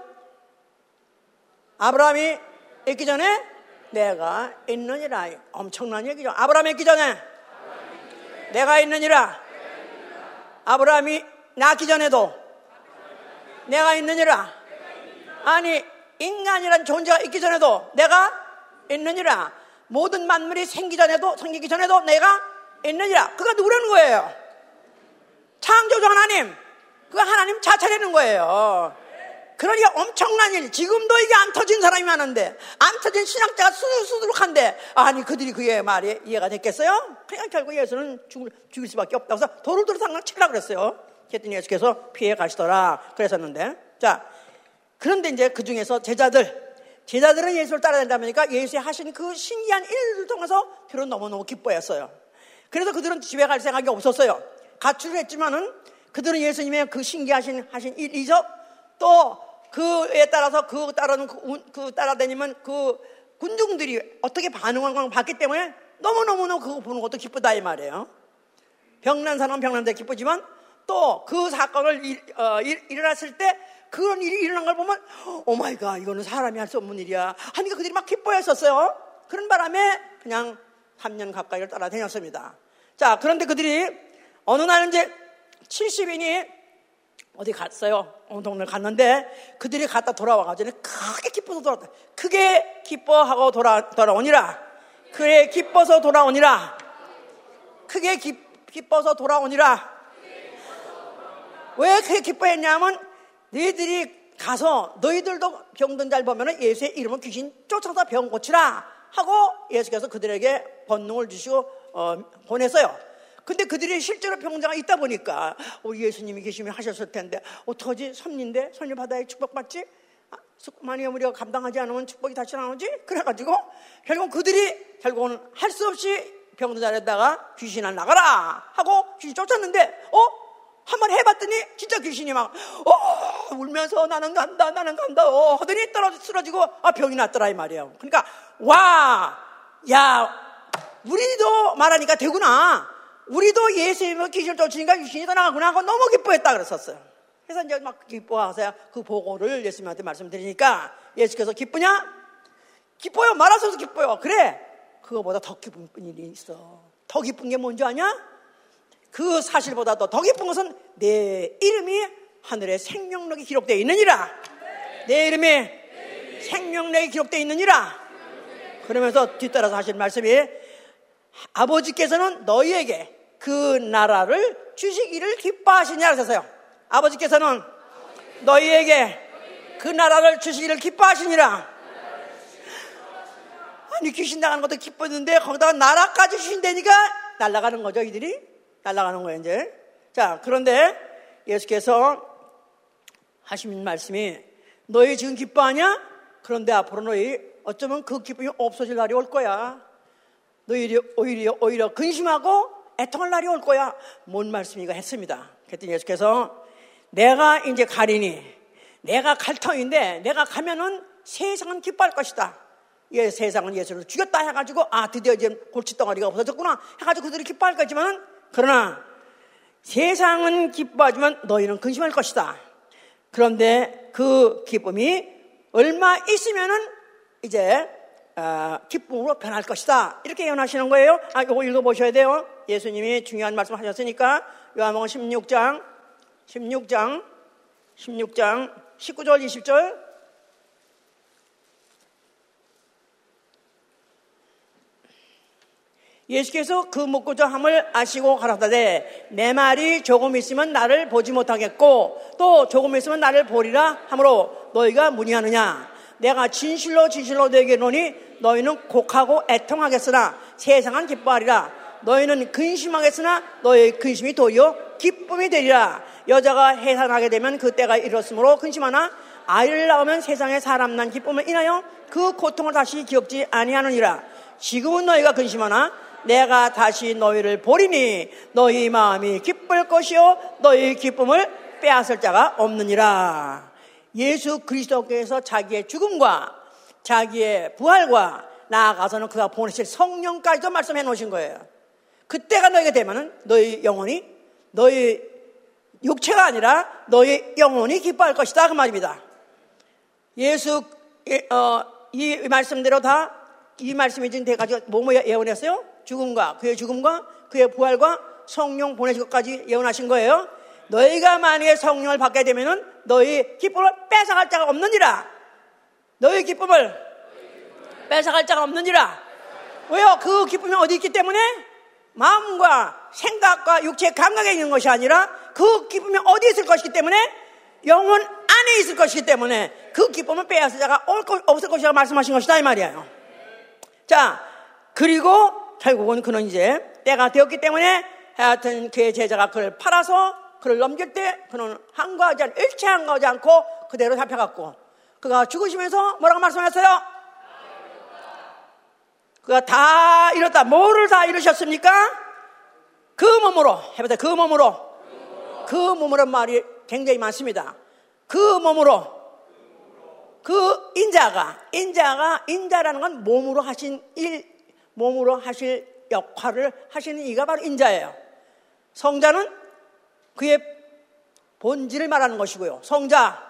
아브라함이 있기 전에 내가 있느니라. 엄청난 얘기죠. 아브라함이 있기 전에 내가 있느니라. 아브라함이 낳기 전에도 내가 있느니라. 아니, 인간이란 존재가 있기 전에도 내가 있느니라. 모든 만물이 생기 전에도 생기기 전에도 내가 있느니라. 그가 누구라는 거예요? 창조주 하나님. 그가 하나님 자체라는 거예요. 그러니 엄청난 일. 지금도 이게 안 터진 사람이 많은데, 안 터진 신학자가 수두룩한데, 아니, 그들이 그의 말이 이해가 됐겠어요? 그냥 결국 예수는 죽을, 죽일 수밖에 없다고 해서 돌을 들어 상당 치라 그랬어요. 그랬더니 예수께서 피해 가시더라. 그랬었는데. 자, 그런데 이제 그 중에서 제자들, 제자들은 예수를 따라다니다 보니까 예수의 하신 그 신기한 일을 통해서 그들은 너무너무 기뻐했어요. 그래서 그들은 집에 갈 생각이 없었어요. 가출을 했지만은 그들은 예수님의 그 신기하신 하신 일 이적 또 그에 따라서 그 따르는 그, 그 따라다니면 그 군중들이 어떻게 반응하는 걸 봤기 때문에 너무너무너무 그거 보는 것도 기쁘다 이 말이에요. 병난 사람은 병난 데 기쁘지만 또 그 사건을 일, 어, 일, 일어났을 때 그런 일이 일어난 걸 보면 oh my god 이거는 사람이 할 수 없는 일이야 하니까 그들이 막 기뻐했었어요. 그런 바람에 그냥 3년 가까이를 따라다녔습니다. 자 그런데 그들이 어느 날 이제 70인이 어디 갔어요. 어느 동네 갔는데 그들이 갔다 돌아와가지고 크게 기뻐서 돌아왔다. 크게 기뻐하고 돌아, 돌아오니라. 그래 기뻐서 돌아오니라. 크게 기, 기뻐서 돌아오니라. 왜 그렇게 기뻐했냐면 너희들이 가서 너희들도 병든 잘 보면 예수의 이름을 귀신 쫓아서 병 고치라 하고 예수께서 그들에게 번능을 주시고 어, 보냈어요. 근데 그들이 실제로 병자가 있다 보니까 우리 예수님이 계시면 하셨을 텐데 어떡하지? 섭리인데 섭리 바다에 축복받지? 아, 만약에 우리가 감당하지 않으면 축복이 다시 나오지? 그래가지고 결국 그들이 결국은 할 수 없이 병든 자리에다가 귀신아 나가라 하고 귀신 쫓았는데 어? 한 번 해봤더니 진짜 귀신이 막 어, 울면서 나는 간다 나는 간다 어, 하더니 떨어져 쓰러지고 아 병이 났더라 이 말이에요 그러니까 와 야 우리도 말하니까 되구나 우리도 예수님을 귀신을 쫓으니까 귀신이 떠나가구나 하고 너무 기뻐했다 그랬었어요. 그래서 이제 막 기뻐하세요. 그 보고를 예수님한테 말씀드리니까 예수께서 기쁘냐? 기뻐요. 말하셔서 기뻐요. 그래. 그거보다 더 기쁜 일이 있어. 더 기쁜 게 뭔지 아냐? 그 사실보다도 더 기쁜 것은 내 이름이 하늘의 생명력이 기록되어 있느니라. 내 이름이 생명력이 기록되어 있느니라. 그러면서 뒤따라서 하신 말씀이 아버지께서는 너희에게 그 나라를 주시기를 기뻐하시냐 그러셨어요. 아버지께서는 너희에게 그 나라를 주시기를 기뻐하시니라. 아니 귀신 나가는 것도 기뻤는데 거기다가 나라까지 주신다니까 날아가는 거죠 이들이 날아가는 거예요 이제. 자 그런데 예수께서 하신 말씀이 너희 지금 기뻐하냐? 그런데 앞으로 너희 어쩌면 그 기쁨이 없어질 날이 올 거야. 너희 오히려 오히려 근심하고 애통할 날이 올 거야. 뭔 말씀인가 했습니다. 그랬더니 예수께서 내가 이제 가리니 내가 갈 터인데 내가 가면은 세상은 기뻐할 것이다. 예, 세상은 예수를 죽였다 해가지고 아 드디어 이제 골칫덩어리가 없어졌구나 해가지고 그들이 기뻐할 거지만 그러나 세상은 기뻐하지만 너희는 근심할 것이다. 그런데 그 기쁨이 얼마 있으면은 이제 어, 기쁨으로 변할 것이다. 이렇게 예언하시는 거예요. 아, 이거 읽어보셔야 돼요. 예수님이 중요한 말씀 하셨으니까 요한복음 16장, 16장, 16장, 19절, 20절. 예수께서 그 묻고자 함을 아시고 가라사대 내 말이 조금 있으면 나를 보지 못하겠고 또 조금 있으면 나를 보리라 하므로 너희가 문의하느냐 내가 진실로 진실로 너에게 노니 너희는 곡하고 애통하겠으나 세상은 기뻐하리라. 너희는 근심하겠으나 너희의 근심이 도리어 기쁨이 되리라. 여자가 해산하게 되면 그때가 이렇으므로 근심하나 아이를 낳으면 세상에 사람 난 기쁨을 인하여 그 고통을 다시 기억지 아니하느니라. 지금은 너희가 근심하나 내가 다시 너희를 보리니 너희 마음이 기쁠 것이요 너희 기쁨을 빼앗을 자가 없느니라. 예수 그리스도께서 자기의 죽음과 자기의 부활과 나아가서는 그가 보내실 성령까지도 말씀해 놓으신 거예요. 그때가 너에게 되면은 너희 영혼이 너희 육체가 아니라 너희 영혼이 기뻐할 것이다 그 말입니다. 예수 어, 이 말씀대로 다 이 말씀이 지금 돼가지고 뭐뭐 예언했어요? 죽음과 그의 죽음과 그의 부활과 성령 보내실 것까지 예언하신 거예요. 너희가 만약에 성령을 받게 되면은 너희 기쁨을 뺏어갈 자가 없느니라. 너의 기쁨을 뺏어갈 자가 없느니라. 왜요? 그 기쁨이 어디 있기 때문에 마음과 생각과 육체 감각에 있는 것이 아니라 그 기쁨이 어디 있을 것이기 때문에 영혼 안에 있을 것이기 때문에 그 기쁨을 빼앗을 자가 없을 것이라고 말씀하신 것이다 이 말이에요. 자 그리고 결국은 그는 이제 때가 되었기 때문에 하여튼 그의 제자가 그를 팔아서 그를 넘길 때 그는 한가하지 않, 일체 한가하지 않고 그대로 잡혀갔고 그가 죽으시면서 뭐라고 말씀하셨어요? 그가 다 이뤘다. 뭐를 다 이루셨습니까? 그 몸으로 해보자. 그 몸으로 그 몸으로 말이 굉장히 많습니다. 그 몸으로 그 인자가 인자가 인자라는 건 몸으로 하신 일 몸으로 하실 역할을 하시는 이가 바로 인자예요. 성자는 그의 본질을 말하는 것이고요. 성자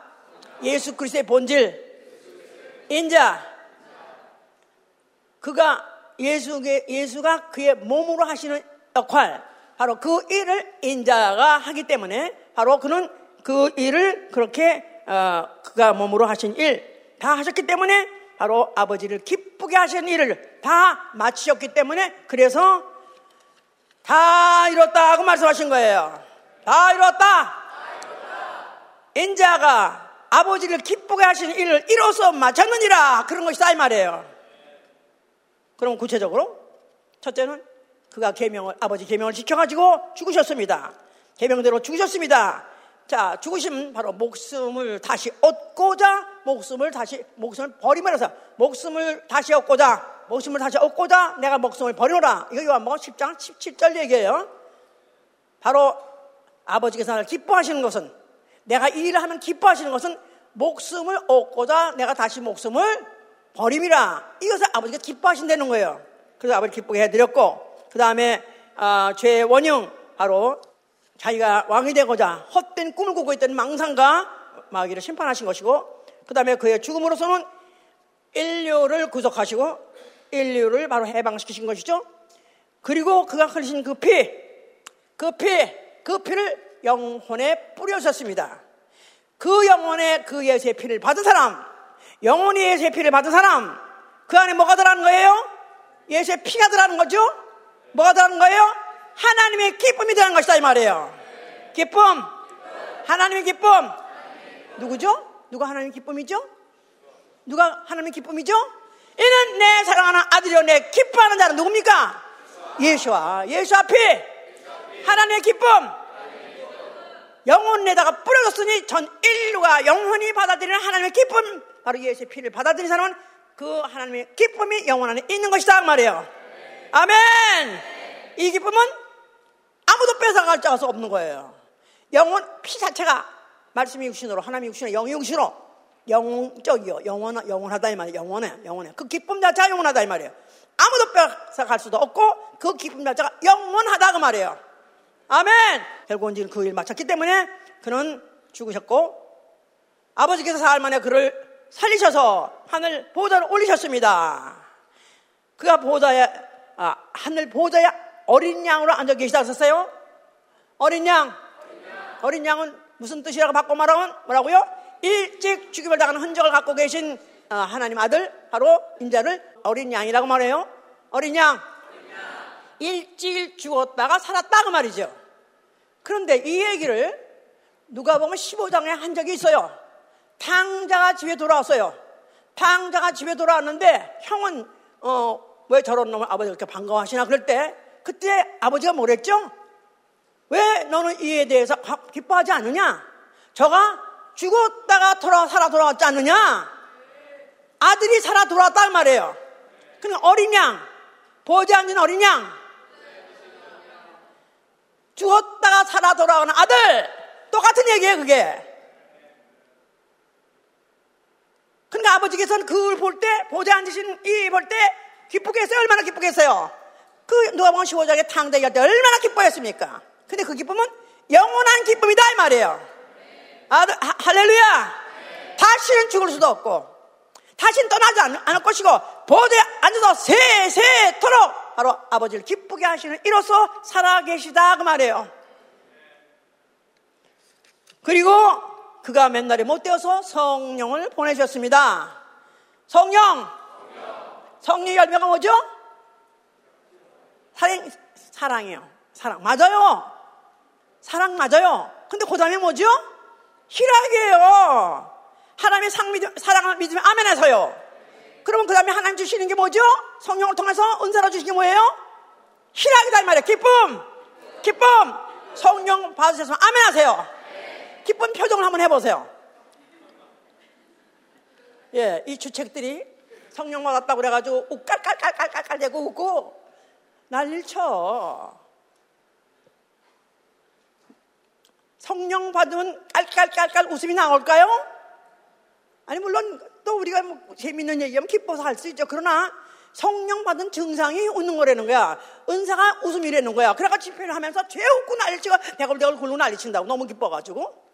예수 그리스도의 본질 인자 그가 예수 예수가 그의 몸으로 하시는 역할 바로 그 일을 인자가 하기 때문에 바로 그는 그 일을 그렇게 어, 그가 몸으로 하신 일 다 하셨기 때문에 바로 아버지를 기쁘게 하신 일을 다 마치셨기 때문에 그래서 다 이뤘다 고 말씀하신 거예요. 다 이뤘다. 인자가 아버지를 기쁘게 하신 일을 이뤄서 마쳤느니라 그런 것이다 이 말이에요. 그럼 구체적으로 첫째는 그가 계명을 아버지 계명을 지켜가지고 죽으셨습니다. 계명대로 죽으셨습니다. 자 죽으시면 바로 목숨을 다시 얻고자 목숨을 다시 목숨을 버리면서 목숨을 다시 얻고자 목숨을 다시 얻고자 내가 목숨을 버려라. 이거 요한복음 10장 17절 얘기예요. 바로 아버지께서 나를 기뻐하시는 것은 내가 이 일을 하면 기뻐하시는 것은 목숨을 얻고자 내가 다시 목숨을 버림이라. 이것을 아버지가 기뻐하신다는 거예요. 그래서 아버지 기쁘게 해드렸고 그 다음에 어, 죄의 원형 바로 자기가 왕이 되고자 헛된 꿈을 꾸고 있던 망상과 마귀를 심판하신 것이고 그 다음에 그의 죽음으로서는 인류를 구속하시고 인류를 바로 해방시키신 것이죠. 그리고 그가 흘리신 그 피, 그 피, 그 피를 영혼에 뿌려셨습니다. 그 영혼에 그 예수의 피를 받은 사람, 영혼이 예수의 피를 받은 사람, 그 안에 뭐가 들어가는 거예요? 예수의 피가 들어가는 거죠? 뭐가 들어가는 거예요? 하나님의 기쁨이 들어가는 것이다 이 말이에요. 기쁨. 하나님의 기쁨. 누구죠? 누가 하나님의 기쁨이죠? 누가 하나님의 기쁨이죠? 이는 내 사랑하는 아들이요 내 기뻐하는 자는 누굽니까? 예수와 예수 앞에 하나님의 기쁨 영혼에다가 뿌려졌으니 전 인류가 영혼이 받아들이는 하나님의 기쁨 바로 예수의 피를 받아들인 사람은 그 하나님의 기쁨이 영혼 안에 있는 것이다 그 말이에요 아멘 이 기쁨은 아무도 뺏어갈 자가 없는 거예요 영혼 피 자체가 말씀이 육신으로 하나님이 육신으로 영이 육신으로 영적이요. 영원, 영원하다 이 말이에요. 영원해. 영원해. 그 기쁨 자체가 영원하다 이 말이에요. 아무도 뺏어갈 수도 없고 그 기쁨 자체가 영원하다 그 말이에요. 아멘! 결국은 지금 그 일 마쳤기 때문에 그는 죽으셨고 아버지께서 사흘 만에 그를 살리셔서 하늘 보좌를 올리셨습니다. 그가 보좌에, 아, 하늘 보좌에 어린 양으로 앉아 계시다 하셨어요? 어린 양. 어린 양은 무슨 뜻이라고 바꿔 말하면 뭐라고요? 일찍 죽임을 당하는 흔적을 갖고 계신 어, 하나님 아들 바로 인자를 어린 양이라고 말해요. 어린 양. 일찍 죽었다가 살았다 그 말이죠. 그런데 이 얘기를 누가 보면 15장에 한 적이 있어요. 탕자가 집에 돌아왔어요. 탕자가 집에 돌아왔는데 형은 어, 왜 저런 놈을 아버지가 그렇게 반가워하시나 그럴 때 그때 아버지가 뭐랬죠? 왜 너는 이에 대해서 기뻐하지 않느냐? 저가 죽었다가 돌아 살아 돌아왔지 않느냐? 아들이 살아 돌아왔단 말이에요. 그러니까 어린 양, 보지 않는 어린 양, 죽었다가 살아 돌아오는 아들, 똑같은 얘기예요, 그게. 그러니까 아버지께서는 그걸 볼 때, 보지 않으신 이 볼 때, 기쁘게 했어요? 얼마나 기쁘게 했어요? 그 누가복음 15장에 탕대기 할 때 얼마나 기뻐했습니까? 근데 그 기쁨은 영원한 기쁨이다 이 말이에요. 아, 할렐루야! 다시는 죽을 수도 없고, 다시는 떠나지 않, 않을 것이고, 보좌에 앉아서 세세토록 바로 아버지를 기쁘게 하시는 이로써 살아계시다 그 말이에요. 그리고 그가 맨날에 못 되어서 성령을 보내셨습니다. 성령! 성령의 열매가 뭐죠? 사랑, 사랑이에요. 사랑. 맞아요. 사랑 맞아요. 근데 그 다음에 뭐죠? 희락이에요. 하나님의 상 믿음, 사랑을 믿으면 아멘해서요. 그러면 그 다음에 하나님 주시는 게 뭐죠? 성령을 통해서 은사로 주시는 게 뭐예요? 희락이다 이 말이에요. 기쁨, 기쁨. 성령 받으셔서 아멘하세요. 기쁜 표정을 한번 해보세요. 예, 이 주책들이 성령 받았다고 그래가지고 웃깔깔깔깔깔깔 대고 웃고 난리를 쳐. 성령 받으면 깔깔깔깔 웃음이 나올까요? 아니 물론 또 우리가 뭐 재밌는 얘기하면 기뻐서 할 수 있죠. 그러나 성령 받은 증상이 웃는 거라는 거야. 은사가 웃음이라는 거야. 그래가 집회를 하면서 죄 웃고 난리치고 대걸대걸 굴고 난리친다고 너무 기뻐가지고.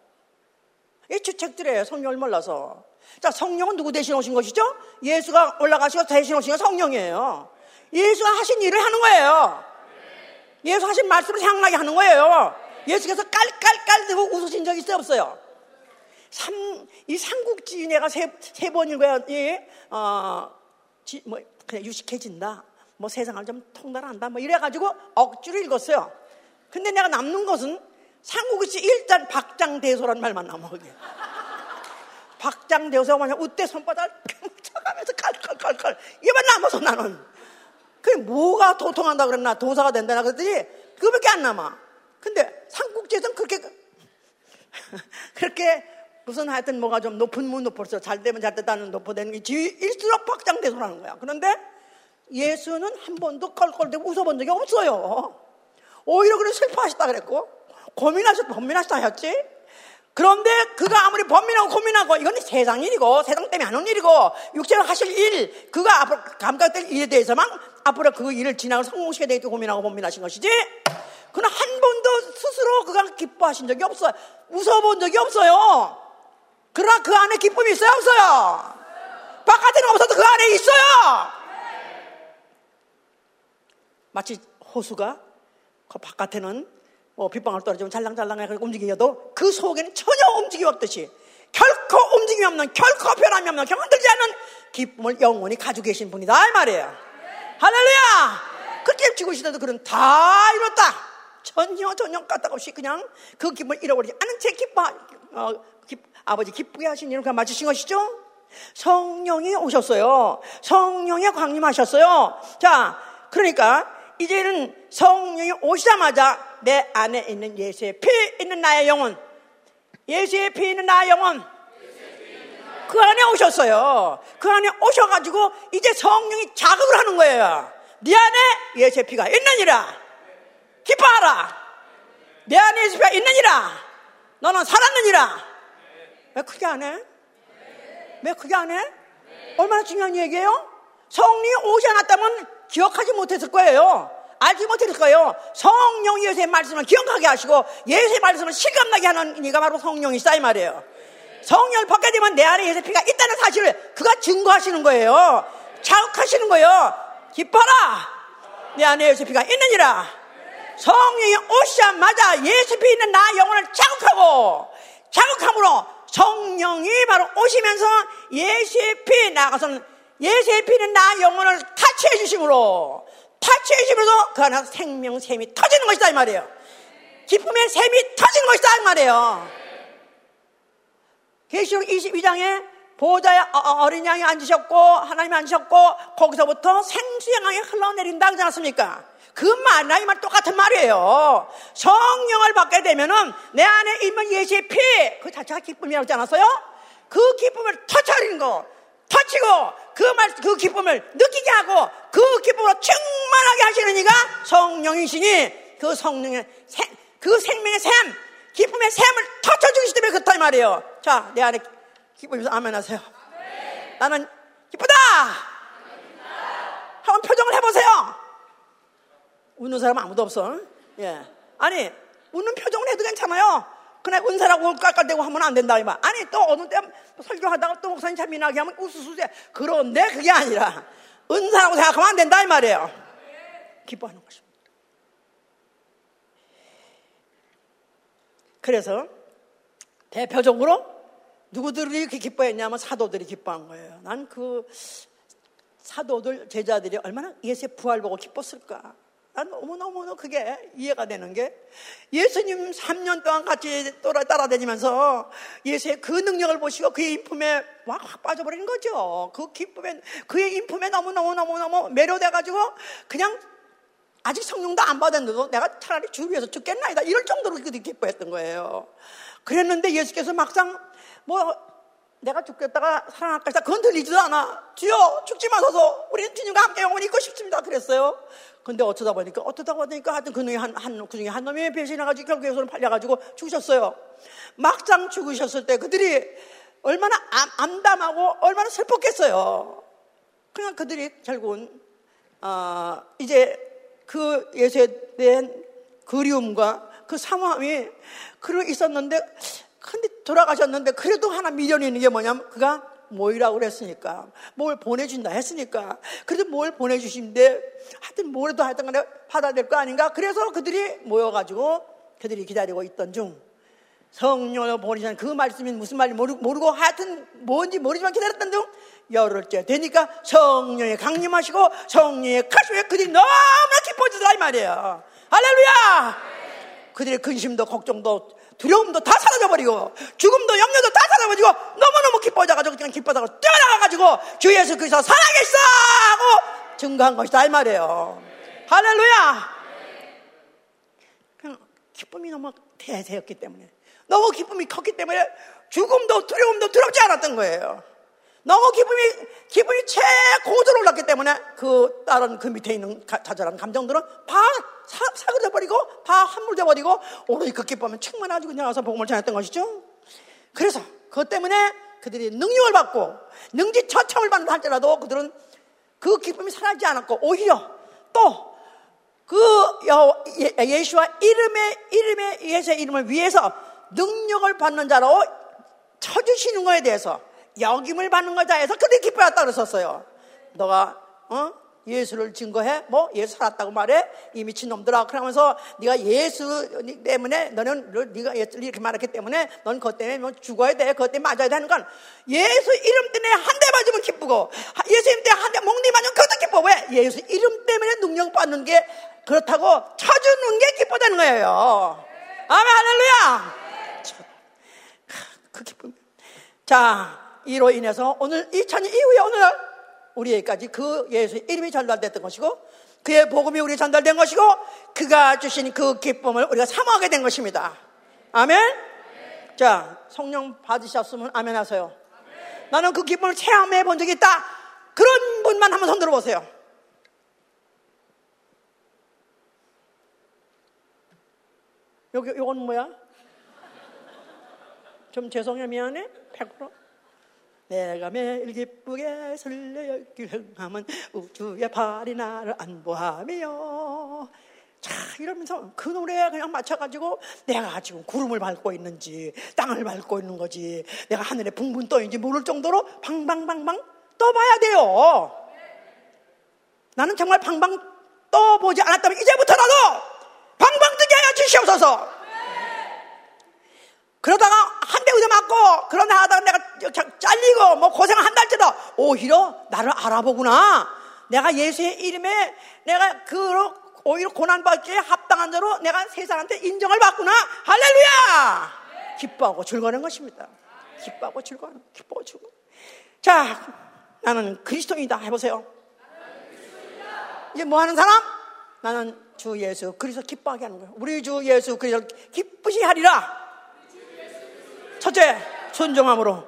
이 주책들이에요. 성령을 몰라서. 자, 성령은 누구 대신 오신 것이죠? 예수가 올라가시고 대신 오신 건 성령이에요. 예수가 하신 일을 하는 거예요. 예수 하신 말씀을 생각나게 하는 거예요. 예수께서 깔깔깔 대고 웃으신 적 있어요? 없어요? 삼, 이 삼국지 내가 세, 세 번인 거야. 예, 어, 지, 뭐, 그냥 유식해진다. 뭐 세상을 좀 통달한다. 뭐 이래가지고 억지로 읽었어요. 근데 내가 남는 것은 삼국지 일단 박장대소라는 말만 남아, 거기. 박장대소가 뭐냐, 우대 손바닥 쳐가면서 칼칼칼칼. 이만 남아서 나는. 그게 뭐가 도통한다 그랬나, 도사가 된다나 그랬더니 그거밖에 안 남아. 근데 삼국지에서는 그렇게, 그렇게 무슨 하여튼 뭐가 좀 높은 문 높을수록 잘 되면 잘 됐다는 높아되는 게 지일수록 박장대소라는 거야. 그런데 예수는 한 번도 껄껄대고 웃어본 적이 없어요. 오히려 그래 슬퍼하셨다 그랬고, 고민하셨, 고민하셨다 하셨지? 그런데 그가 아무리 범민하고 고민하고 이건 세상 일이고 세상 때문에 안 온 일이고 육체로 하실 일 그가 앞으로 감각될 일에 대해서만 앞으로 그 일을 진행을 성공시켜야 되겠다 고민하고 범민하신 것이지 그러나 한 번도 스스로 그가 기뻐하신 적이 없어요. 웃어본 적이 없어요. 그러나 그 안에 기쁨이 있어요? 없어요. 바깥에는 없어도 그 안에 있어요. 마치 호수가 그 바깥에는 뭐 빗방울 떨어지면 잘랑잘랑하게 움직여도 그 속에는 전혀 움직임 없듯이 결코 움직임 없는 결코 변함이 없는 경험들지 않는 기쁨을 영원히 가지고 계신 분이다 이 말이에요. 할렐루야! 그렇게 죽으시더라도 그런 다 이뤘다 전혀 전혀 까딱없이 그냥 그 기쁨을 잃어버리지 않은 채 기뻐 어, 기, 아버지 기쁘게 하신 일을 그냥 맞으신 것이죠 성령이 오셨어요 성령이 강림하셨어요 자 그러니까 이제는 성령이 오시자마자 내 안에 있는 예수의 피 있는 나의 영혼, 예수의 피 있는 나의 영혼, 그 안에 오셨어요. 그 안에 오셔가지고 이제 성령이 자극을 하는 거예요. 네 안에 예수의 피가 있느니라. 기뻐하라. 내 안에 예수의 피가 있느니라. 너는 살았느니라. 왜 그게 안 해? 왜 그게 안 해? 얼마나 중요한 얘기예요? 성령이 오지 않았다면 기억하지 못했을 거예요. 알지 못했을 거예요. 성령이 예수의 말씀을 기억하게 하시고 예수의 말씀을 실감나게 하는 이가 바로 성령이시다 이 말이에요. 성령을 받게 되면 내 안에 예수의 피가 있다는 사실을 그가 증거하시는 거예요. 자극하시는 거예요. 기뻐라. 내 안에 예수의 피가 있느니라. 성령이 오시자마자 예수 피 있는 나 영혼을 자극하고 자극함으로 성령이 바로 오시면서 예수의 피 나가서는 예수의 피는 나 영혼을 타치해 주심으로 타치해 주면서 그 안에서 생명 샘이 터지는 것이다 이 말이에요. 기쁨의 샘이 터지는 것이다 이 말이에요. 계시록 22장에 보호자의 어, 어, 어린 양이 앉으셨고 하나님이 앉으셨고 거기서부터 생수양이 흘러내린다 그러지 않습니까? 그 말이나 이 말 똑같은 말이에요. 성령을 받게 되면은 내 안에 있는 예수의 피, 그 자체가 기쁨이라고 하지 않았어요? 그 기쁨을 터쳐리는 거, 터치고 그 말, 그 기쁨을 느끼게 하고 그 기쁨으로 충만하게 하시는 이가 성령이시니 그 성령의 생, 그 생명의 샘, 기쁨의 샘을 터쳐주시기 때문에 그렇다 이 말이에요. 자, 내 안에 기쁨이서 아멘 하세요. 나는 기쁘다! 한번 표정을 해보세요. 웃는 사람 아무도 없어. 예. 아니, 웃는 표정을 해도 괜찮아요. 그냥 은사라고 깔깔대고 하면 안 된다, 이 말. 아니, 또 어느 때 설교하다가 또 목사님 참 미나게 하면 우수수세. 그런데 그게 아니라, 은사라고 생각하면 안 된다, 이 말이에요. 기뻐하는 것입니다. 그래서, 대표적으로, 누구들이 이렇게 기뻐했냐면 사도들이 기뻐한 거예요. 난 그 사도들, 제자들이 얼마나 예수의 부활 보고 기뻤을까. 난 너무너무 그게 이해가 되는 게 예수님 3년 동안 같이 따라다니면서 예수의 그 능력을 보시고 그의 인품에 확 빠져버리는 거죠. 그 기쁨에, 그의 인품에 너무너무너무너무 매료돼가지고 그냥 아직 성령도 안 받았는데도 내가 차라리 주를 위해서 죽겠나이다. 이럴 정도로 기뻐했던 거예요. 그랬는데 예수께서 막상 뭐 내가 죽겠다가 살아날까 해서 그건 들리지도 않아. 주여 죽지 마소서 우리는 주님과 함께 영원히 있고 싶습니다. 그랬어요. 근데 어쩌다 보니까 어쩌다 보니까 하여튼 그 중에 한, 한, 그 중에 한 놈이 배신해가지고 결국에 손을 팔려가지고 죽으셨어요. 막상 죽으셨을 때 그들이 얼마나 암, 담하고 얼마나 슬펐겠어요. 그냥 그들이 결국은, 어, 이제 그 예수에 대한 그리움과 그 상황이 그러 있었는데 근데 돌아가셨는데 그래도 하나 미련이 있는 게 뭐냐면 그가 뭐이라고 그랬으니까 뭘 보내준다 했으니까. 그래도 뭘 보내주신데 하여튼 뭐라도 하여튼 간에 받아야 될 거 아닌가? 그래서 그들이 모여가지고 그들이 기다리고 있던 중. 성령을 보내시는 그 말씀이 무슨 말인지 모르고, 하여튼 뭔지 모르지만 기다렸던 중 열흘째 되니까 성령이 강림하시고 성령의 가시에 그들이 너무 기뻐지더라 이 말이에요. 할렐루야! 그들의 근심도 걱정도 두려움도 다 사라져버리고 죽음도 염려도 다 사라져버리고 너무너무 기뻐져가지고 그냥 기뻐서 뛰어나가가지고 주 예수 그리스도 살아계시다 하고 증거한 것이다 이 말이에요. 할렐루야! 그냥 기쁨이 너무 대세였기 때문에 너무 기쁨이 컸기 때문에 죽음도 두려움도 두렵지 않았던 거예요 너무 기쁨이, 기분이 최고조로 올랐기 때문에 그 다른 그 밑에 있는 자잘한 감정들은 다 사, 사그려버리고 다 함몰돼버리고 오로지 그 기쁨은 충만하지 그냥 와서 복음을 전했던 것이죠. 그래서 그것 때문에 그들이 능력을 받고 능지처참을 받는다 할지라도 그들은 그 기쁨이 사라지지 않았고 오히려 또 그 예수와 이름의 이름의 예수의 이름을 위해서 능력을 받는 자로 쳐주시는 것에 대해서 여김을 받는 거자 해서 그들이 기뻐했다 그랬었어요. 너가 어? 예수를 증거해? 뭐 예수 살았다고 말해? 이 미친 놈들아. 그러면서 네가 예수 때문에 너는 네가 이렇게 말했기 때문에 넌 그것 때문에 뭐 죽어야 돼. 그것 때문에 맞아야 되는 건 예수 이름 때문에 한 대 맞으면 기쁘고 예수 이름 때문에 한대 몽디 맞으면 그것도 기뻐. 왜? 예수 이름 때문에 능력 받는 게 그렇다고 쳐주는 게 기뻐되는 거예요. 아멘 할렐루야. 그 기쁨. 자, 이로 인해서 오늘 2000년 이후에 오늘날 우리에게까지 그 예수의 이름이 전달됐던 것이고 그의 복음이 우리에 전달된 것이고 그가 주신 그 기쁨을 우리가 사모하게 된 것입니다. 아멘? 자, 성령 받으셨으면 아멘 하세요. 나는 그 기쁨을 체험해 본 적이 있다. 그런 분만 한번 손 들어보세요. 여기, 이건 뭐야? 좀 죄송해, 미안해? 100%? 내가 매일 기쁘게 설레길 흥하면 우주의 발이 나를 안보하며. 자 이러면서 그 노래에 그냥 맞춰가지고 내가 지금 구름을 밟고 있는지 땅을 밟고 있는 거지 내가 하늘에 붕붕 떠있는지 모를 정도로 방방방방 떠봐야 돼요. 나는 정말 방방 떠보지 않았다면 이제부터라도 방방 뜨게 하여 주시옵소서 그러다가 한 대 의대 맞고 그러다 하다가 내가 잘리고 뭐 고생을 한다 할지도 오히려 나를 알아보구나. 내가 예수의 이름에 내가 그 오히려 고난받기에 합당한 대로 내가 세상한테 인정을 받구나. 할렐루야! 기뻐하고 즐거워하는 것입니다. 기뻐하고 즐거워하는, 기뻐하고 즐거워. 자, 나는 그리스도인이다. 해보세요. 이제 뭐 하는 사람? 나는 주 예수 그리스도 기뻐하게 하는 거예요. 우리 주 예수 그리스도 기쁘시 하리라. 첫째, 순종함으로.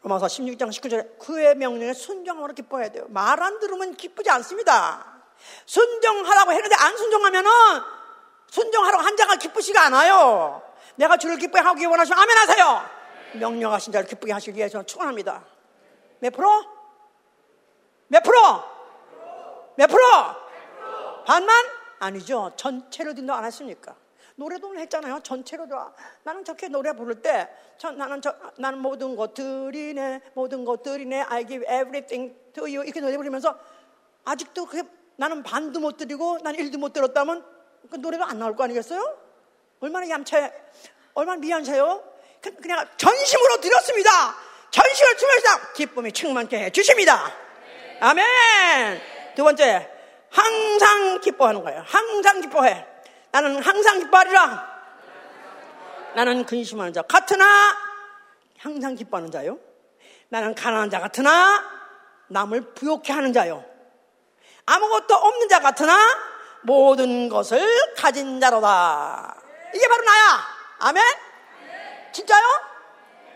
로마서 16장 19절에 그의 명령에 순종함으로 기뻐해야 돼요. 말 안 들으면 기쁘지 않습니다. 순종하라고 했는데 안 순종하면은 순종하라고 한 자가 기쁘지가 않아요. 내가 주를 기쁘게 하기 원하시면 아멘 하세요. 명령하신 자를 기쁘게 하시기 위해서 축원합니다. 몇 프로? 몇 프로? 몇 프로? 반만? 아니죠. 전체로 든다 안 했습니까? 노래도 했잖아요. 전체로도. 나는 저렇게 노래 부를 때, 저, 나는 저, 나는 모든 것들이 네, 모든 것들이 네, I give everything to you. 이렇게 노래 부르면서 아직도 그게 나는 반도 못 드리고 난 일도 못 들었다면 그 노래가 안 나올 거 아니겠어요? 얼마나 얌체, 얼마나 미안해요? 그, 그냥 전심으로 드렸습니다. 전심을 주면서 기쁨이 충만케 해 주십니다. 아멘! 두 번째, 항상 기뻐하는 거예요. 항상 기뻐해. 나는 항상 기뻐하리라. 나는 근심하는 자 같으나 항상 기뻐하는 자요. 나는 가난한 자 같으나 남을 부욕해 하는 자요. 아무것도 없는 자 같으나 모든 것을 가진 자로다. 이게 바로 나야. 아멘? 진짜요?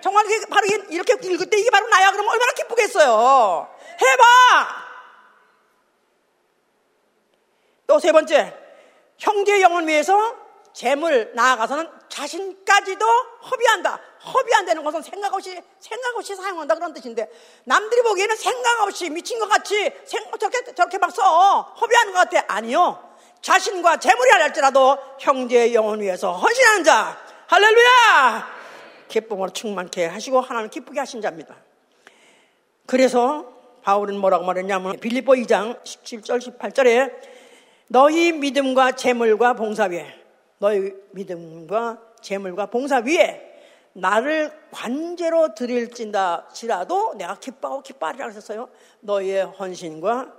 정말 바로 이렇게 읽을 때 이게 바로 나야. 그러면 얼마나 기쁘겠어요. 해봐! 또 세 번째, 형제의 영을 위해서 재물 나아가서는 자신까지도 허비한다. 허비한다는 것은 생각 없이 생각 없이 사용한다 그런 뜻인데 남들이 보기에는 생각 없이 미친 것 같이 생각 저렇게 저렇게 막 써. 허비하는 것 같아. 아니요. 자신과 재물이 할지라도 형제의 영혼 위해서 헌신하는 자. 할렐루야! 기쁨으로 충만케 하시고 하나님 기쁘게 하신 자입니다. 그래서 바울은 뭐라고 말했냐면 빌립보 2장 17절 18절에 너희 믿음과 재물과 봉사 위에 너희 믿음과 재물과 봉사 위에 나를 관제로 드릴진다지라도 내가 기뻐하고 기뻐하리라 그랬어요. 너희의 헌신과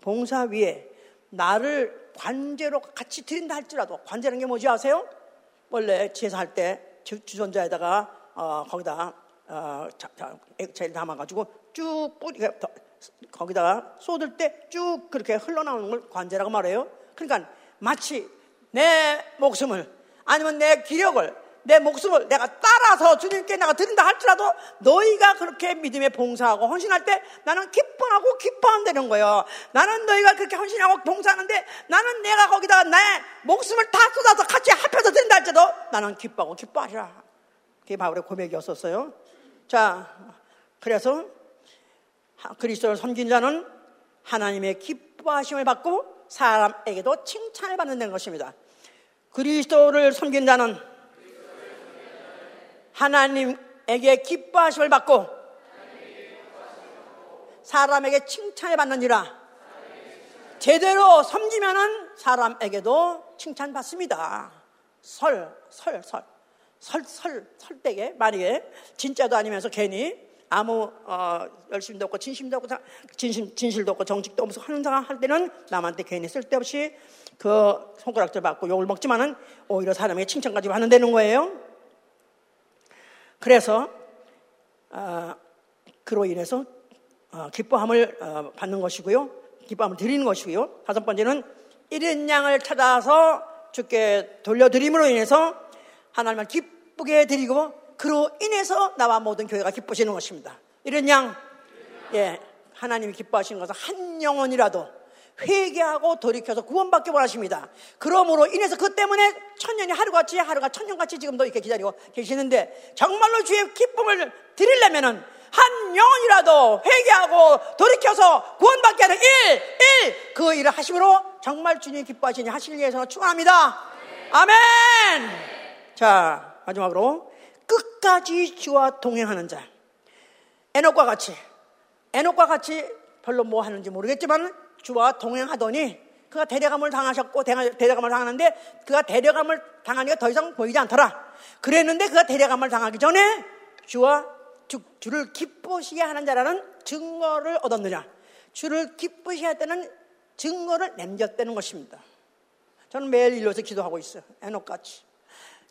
봉사 위에 나를 관제로 같이 드린다 할지라도 관제라는 게 뭐지 아세요? 원래 제사할 때 주전자에다가 어, 거기다 어, 액체를 담아가지고 쭉 뿌리 거기다가 쏟을 때 쭉 그렇게 흘러나오는 걸 관제라고 말해요. 그러니까 마치 내 목숨을 아니면 내 기력을 내 목숨을 내가 따라서 주님께 내가 드린다 할지라도 너희가 그렇게 믿음에 봉사하고 헌신할 때 나는 기뻐하고 기뻐한다는 거예요. 나는 너희가 그렇게 헌신하고 봉사하는데 나는 내가 거기다가 내 목숨을 다 쏟아서 같이 합해서 드린다 할지라도 나는 기뻐하고 기뻐하리라. 그게 바울의 고백이었었어요. 자, 그래서 그리스도를 섬긴 자는 하나님의 기뻐하심을 받고 사람에게도 칭찬을 받는 것입니다. 그리스도를 섬긴 자는 하나님에게 기뻐하심을 받고 사람에게 칭찬을 받느니라. 제대로 섬기면은 사람에게도 칭찬받습니다. 설, 설, 설. 설, 설, 설대게, 만약에 진짜도 아니면서 괜히 아무 어, 열심도 없고 진심도 없고 진심, 진실도 없고 정직도 없어 하는 사람 할 때는 남한테 괜히 쓸데없이 그 손가락질 받고 욕을 먹지만은 오히려 사람에게 칭찬까지 받는다는 거예요. 그래서 어, 그로 인해서 어, 기뻐함을 어, 받는 것이고요. 기뻐함을 드리는 것이고요. 다섯 번째는 이른 양을 찾아서 주께 돌려드림으로 인해서 하나님을 기쁘게 드리고 그로 인해서 나와 모든 교회가 기쁘시는 것입니다. 이런 양, 예, 하나님이 기뻐하시는 것은 한 영혼이라도 회개하고 돌이켜서 구원받기 원하십니다. 그러므로 인해서 그 때문에 천년이 하루같이 하루가 천년같이 지금도 이렇게 기다리고 계시는데 정말로 주의 기쁨을 드리려면은 한 영혼이라도 회개하고 돌이켜서 구원받게 하는 일, 일, 그 일을 하심으로 정말 주님이 기뻐하시니 하실 위해서 축원합니다. 아멘! 자, 마지막으로 끝까지 주와 동행하는 자. 에녹과 같이, 에녹과 같이 별로 뭐 하는지 모르겠지만 주와 동행하더니 그가 대려감을 당하셨고 대려감을 당하는데 그가 대려감을 당하니까 더 이상 보이지 않더라. 그랬는데 그가 대려감을 당하기 전에 주와 주, 주를 기쁘시게 하는 자라는 증거를 얻었느냐. 주를 기쁘시게 할 때는 증거를 남겼다는 것입니다. 저는 매일 일로서 기도하고 있어요. 에녹같이.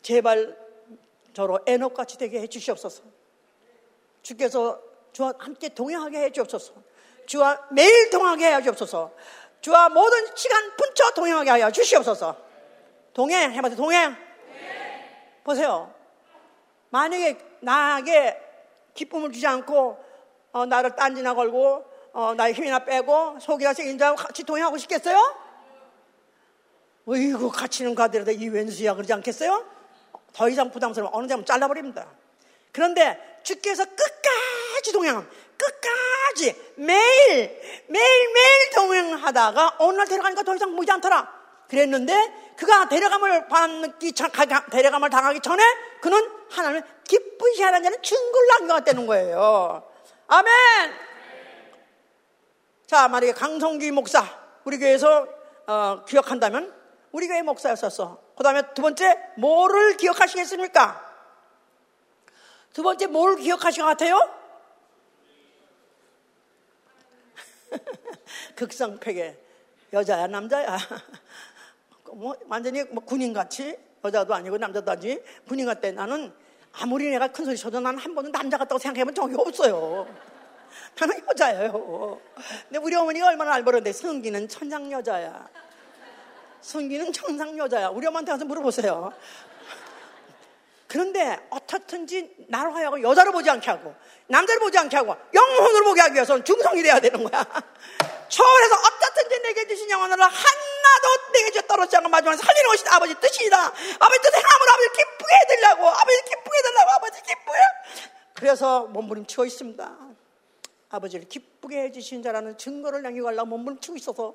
제발 저로 에녹같이 되게 해주시옵소서. 주께서 저와 함께 동행하게 해주옵소서. 주와 매일 동행하게 하여 주옵소서. 주와 모든 시간 분처 동행하게 하여 주시옵소서. 동행 해봐서 동행. 네. 보세요. 만약에 나에게 기쁨을 주지 않고 어, 나를 딴지나 걸고 어, 나의 힘이나 빼고 새긴 자와 같이 동행하고 싶겠어요? 어이구 같이는 가더라도 이 왼수야 그러지 않겠어요? 더 이상 부담스러우면 어느 장면 잘라버립니다. 그런데 주께서 끝까지 동행함. 끝까지 매일 매일 매일 동행하다가 어느 날 데려가니까 더 이상 보이지 않더라. 그랬는데 그가 데려감을 받기 전, 데려감을 당하기 전에 그는 하나님을 기쁘시 하는 자는 증거를 남겨왔다는 거예요. 아멘. 자, 만약에 강성기 목사 우리 교회에서 어, 기억한다면 우리 교회 목사였었어. 그 다음에 두 번째 뭐를 기억하시겠습니까? 두 번째 뭘 기억하실 것 같아요? 극성패계. 여자야, 남자야. 뭐 완전히 뭐 군인같이 여자도 아니고 남자도 아니고 군인 같대. 나는 아무리 내가 큰 소리 쳐도 나는 한 번도 남자 같다고 생각해본 적이 없어요. 나는 여자예요. 근데 우리 어머니가 얼마나 알벌었는데 성기는 천상 여자야. 성기는 천상 여자야. 우리 엄마한테 가서 물어보세요. 그런데 어떻든지 나로 하여금 여자로 보지 않게 하고 남자를 보지 않게 하고 영혼으로 보게 하기 위해서는 중성이 돼야 되는 거야. 초월해서 어떻든지 내게 주신 영혼을 하나도 내게 줘 떨어지지 않고 마지막에 살리는 것이 아버지 뜻이다. 아버지 뜻 행함으로 아버지 기쁘게 해드리려고 아버지 기쁘게 해달라고 아버지 기쁘게. 그래서 몸부림치고 있습니다. 아버지를 기쁘게 해주신 자라는 증거를 남겨가려고 몸부림치고 있어서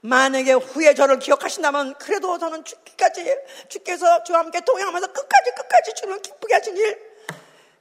만약에 후에 저를 기억하신다면 그래도 저는 죽기까지 주께서 저와 함께 동행하면서 끝까지 끝까지 주를 기쁘게 하신 일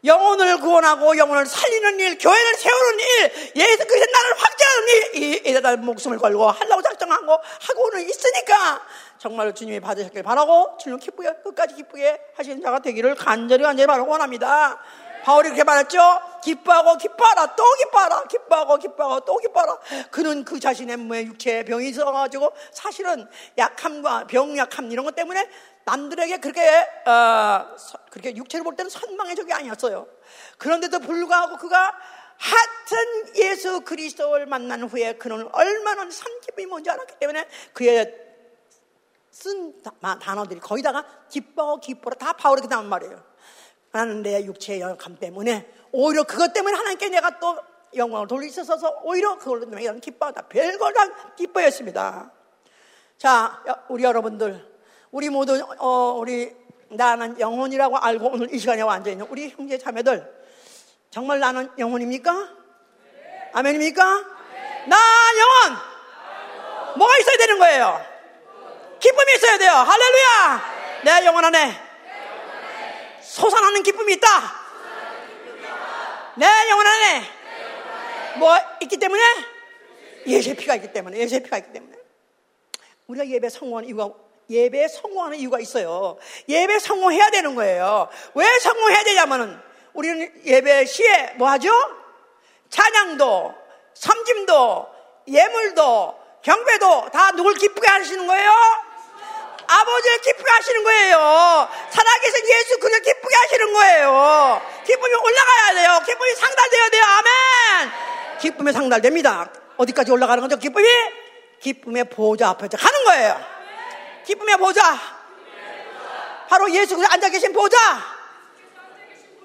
영혼을 구원하고 영혼을 살리는 일, 교회를 세우는 일, 예수 그리스도 나를 확장하는 일, 이에다 목숨을 걸고 하려고 작정하고 하고는 있으니까 정말 주님이 받으셨길 바라고 주님 기쁘게 끝까지 기쁘게 하시는 자가 되기를 간절히 간절히 바라고 원합니다. 바울이 그렇게 말했죠. 기뻐하고 기뻐하라 또 기뻐하라 기뻐하고 기뻐하고 또 기뻐하라 그는 그 자신의 몸에 육체에 병이 있어가지고 사실은 약함과 병약함 이런 것 때문에 남들에게 그렇게 어, 그렇게 육체를 볼 때는 선망의 적이 아니었어요. 그런데도 불구하고 그가 하여튼 예수 그리스도를 만난 후에 그는 얼마나 산 기쁨이 뭔지 알았기 때문에 그의 쓴 단어들이 거기다가 기뻐 기뻐라 다 바울에게 나온 말이에요. 나는 내 육체의 영감 때문에 오히려 그것 때문에 하나님께 내가 또 영광을 돌리셔서 오히려 그걸로 내가 기뻐하다. 별걸 다 기뻐했습니다. 자, 우리 여러분들, 우리 모두, 어, 우리, 나는 영혼이라고 알고 오늘 이 시간에 완전히 있는 우리 형제 자매들, 정말 나는 영혼입니까? 아멘입니까? 나 영혼! 뭐가 있어야 되는 거예요? 기쁨이 있어야 돼요. 할렐루야! 내 영혼 안에 솟아나는 기쁨이 있다. 내 영혼 안에 뭐 있기 때문에 예수의 피가 있기 때문에 예수의 피가 있기 때문에 우리가 예배 성공하는 이유가 예배에 성공하는 이유가 있어요. 예배 성공해야 되는 거예요. 왜 성공해야 되냐면은 우리는 예배 시에 뭐 하죠? 찬양도, 섬김도, 예물도, 경배도 다 누굴 기쁘게 하시는 거예요? 아버지를 기쁘게 하시는 거예요. 살아계신 예수 그를 기쁘게 하시는 거예요. 기쁨이 올라가야 돼요. 기쁨이 상달돼야 돼요. 아멘. 기쁨이 상달됩니다. 어디까지 올라가는 거죠? 기쁨이? 기쁨의 보좌 앞에 가는 거예요. 기쁨의 보좌. 바로 예수 그리스도 앉아 계신 보좌.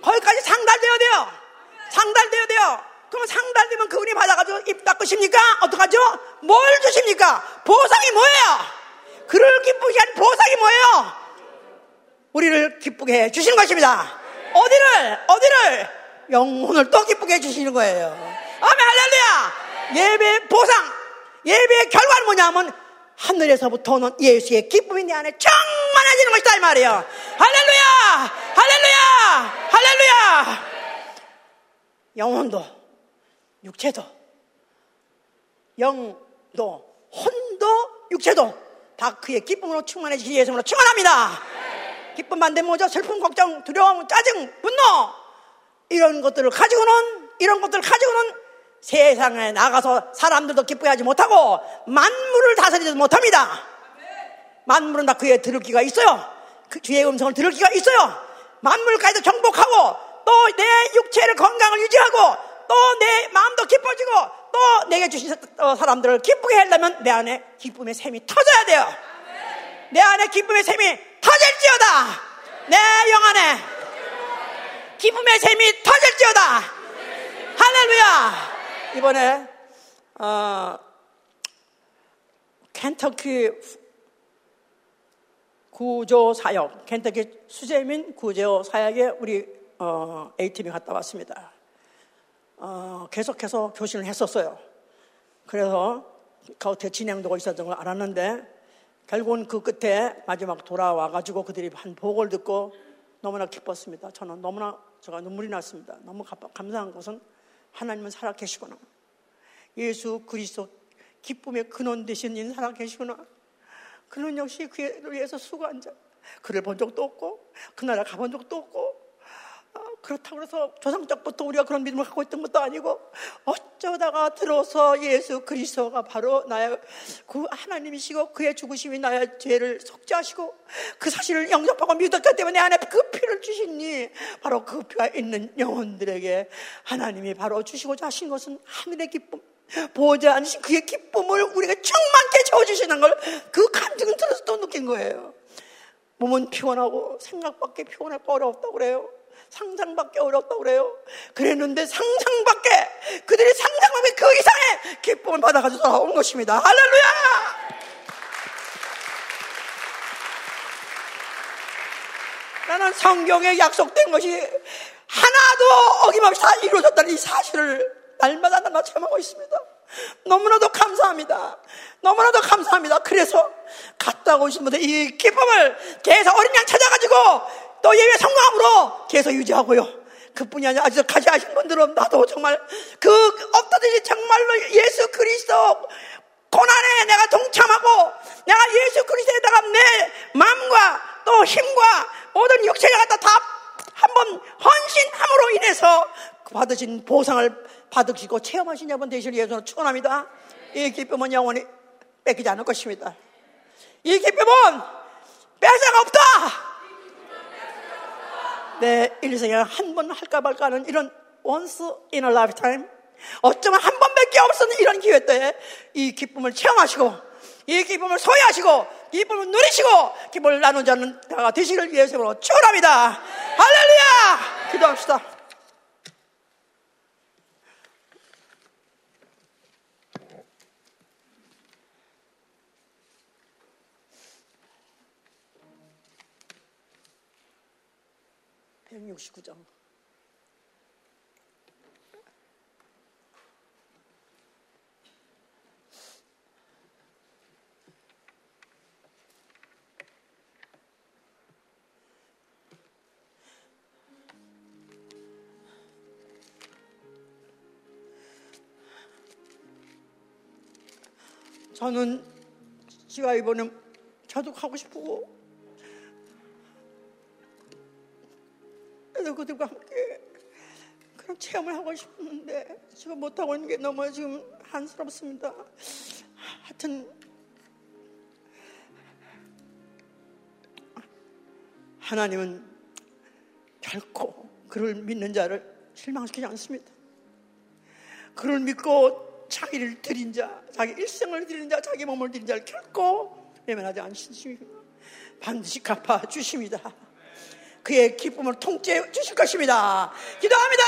거기까지 상달돼야 돼요. 상달돼야 돼요. 그러면 상달되면 그분이 받아가지고 입 닦으십니까? 어떡하죠? 뭘 주십니까? 보상이 뭐예요? 그를 기쁘게 한 보상이 뭐예요? 우리를 기쁘게 해 주시는 것입니다. 어디를, 어디를? 영혼을 또 기쁘게 해 주시는 거예요. 아멘, 할렐루야! 예배 보상, 예배의 결과는 뭐냐면 하늘에서부터 오는 예수의 기쁨이 내 안에 충만해지는 것이다, 이 말이에요. 할렐루야! 할렐루야! 할렐루야! 영혼도, 육체도, 영도, 혼도, 육체도 다 그의 기쁨으로 충만해지기 예수으로 충만합니다. 기쁨 반대 뭐죠? 슬픔, 걱정, 두려움, 짜증, 분노 이런 것들을 가지고는 이런 것들을 가지고는 세상에 나가서 사람들도 기쁘게 하지 못하고 만물을 다스리지 못합니다. 만물은 다 그의 들을 기가 있어요. 그 주의 음성을 들을 기가 있어요. 만물까지도 정복하고 또 내 육체를 건강을 유지하고 또 내 마음도 기뻐지고 또 내게 주신 어, 사람들을 기쁘게 하려면 내 안에 기쁨의 샘이 터져야 돼요. 내 안에 기쁨의 샘이 터질지어다. 내 영 안에 기쁨의 샘이 터질지어다. 할렐루야. 이번에 어, 켄터키 구조 사역, 켄터키 수재민 구조 사역에 우리 어, A팀이 갔다 왔습니다. 어, 계속해서 교신을 했었어요. 그래서 겉에 진행되고 있었던 걸 알았는데 결국은 그 끝에 마지막 돌아와가지고 그들이 한 복을 듣고 너무나 기뻤습니다. 저는 너무나 제가 눈물이 났습니다. 너무 감사한 것은 하나님은 살아계시구나. 예수 그리스도 기쁨의 근원 되신 인 살아계시구나. 그는 역시 그에 위해서 수고한 자. 그를 본 적도 없고 그 나라 가본 적도 없고 아, 그렇다고 해서 조상적부터 우리가 그런 믿음을 갖고 있던 것도 아니고 어쩌다가 들어서 예수 그리스도가 바로 나의 그 하나님이시고 그의 죽으심이 나의 죄를 속죄하시고 그 사실을 영접하고 믿었기 때문에 내 안에 그 피를 주시니 바로 그 피가 있는 영혼들에게 하나님이 바로 주시고자 하신 것은 하늘의 기쁨 보호자 아니신 그의 기쁨을 우리가 충만케 채워주시는 걸그 간증을 들어서 또 느낀 거예요. 몸은 피곤하고 생각밖에 피곤하고 어렵다고 그래요. 상상밖에 어렵다고 그래요. 그랬는데 상상밖에 그들이 상상하면 그 이상의 기쁨을 받아가지고 돌아온 것입니다. 할렐루야! 나는 성경에 약속된 것이 하나도 어김없이 다 이루어졌다는 이 사실을 날마다 날마다 체험하고 있습니다. 너무나도 감사합니다. 너무나도 감사합니다. 그래서 갔다 오신 분들 이 기쁨을 계속 어린 양 찾아가지고 또 예외 성공함으로 계속 유지하고요. 그뿐이 아니라 아직 가지 하신 분들은 나도 정말 그 없다든지 정말로 예수 그리스도 고난에 내가 동참하고 내가 예수 그리스도에다가 내 마음과 또 힘과 모든 육체가 갖다 다 한번 헌신함으로 인해서 받으신 보상을 받으시고 체험하신 여러분 되시길 예수로 축원합니다. 이 기쁨은 영원히 뺏기지 않을 것입니다. 이 기쁨은 뺏어가 없다. 내 일생에 한 번 할까 말까 하는 이런 once in a lifetime 어쩌면 한 번밖에 없었는 이런 기회 때이 기쁨을 체험하시고 이 기쁨을 소유하시고 기쁨을 누리시고 기쁨을 나누자는 자가 되시기를 위해서 축원합니다. 할렐루야! 기도합시다. 169장. 저는 제가 이번에 저도 가고 싶고 그래서 그들과 함께 그런 체험을 하고 싶은데 지금 못하고 있는 게 너무 지금 한스럽습니다. 하여튼 하나님은 결코 그를 믿는 자를 실망시키지 않습니다. 그를 믿고 자기를 드린 자, 자기 일생을 드린 자, 자기 몸을 드린 자를 결코 외면하지 않으십니다. 반드시 갚아 주십니다. 그의 기쁨을 통째해 주실 것입니다. 기도합니다.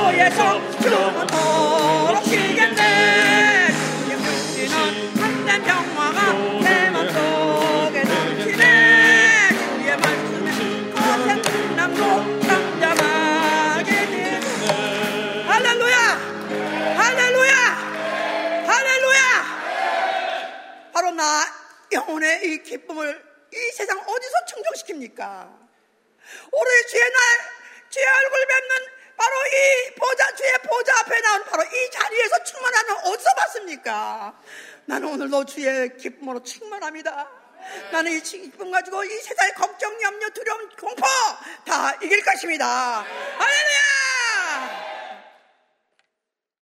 너의 성그룹은 더럽히겠네. 육신은 참된 평화가 내 맘속에 넘치네. 주의 말씀에 거센 풍랑도 잠잠하게 되네. 할렐루야! 할렐루야! 할렐루야! 바로 나 영혼의 이 기쁨을 이 세상 어디서 충족시킵니까? 오늘 주의 날 않습니까? 나는 오늘도 주의 기쁨으로 충만합니다. 나는 이 기쁨 가지고 이 세상의 걱정, 염려, 두려움, 공포 다 이길 것입니다. 할렐루야!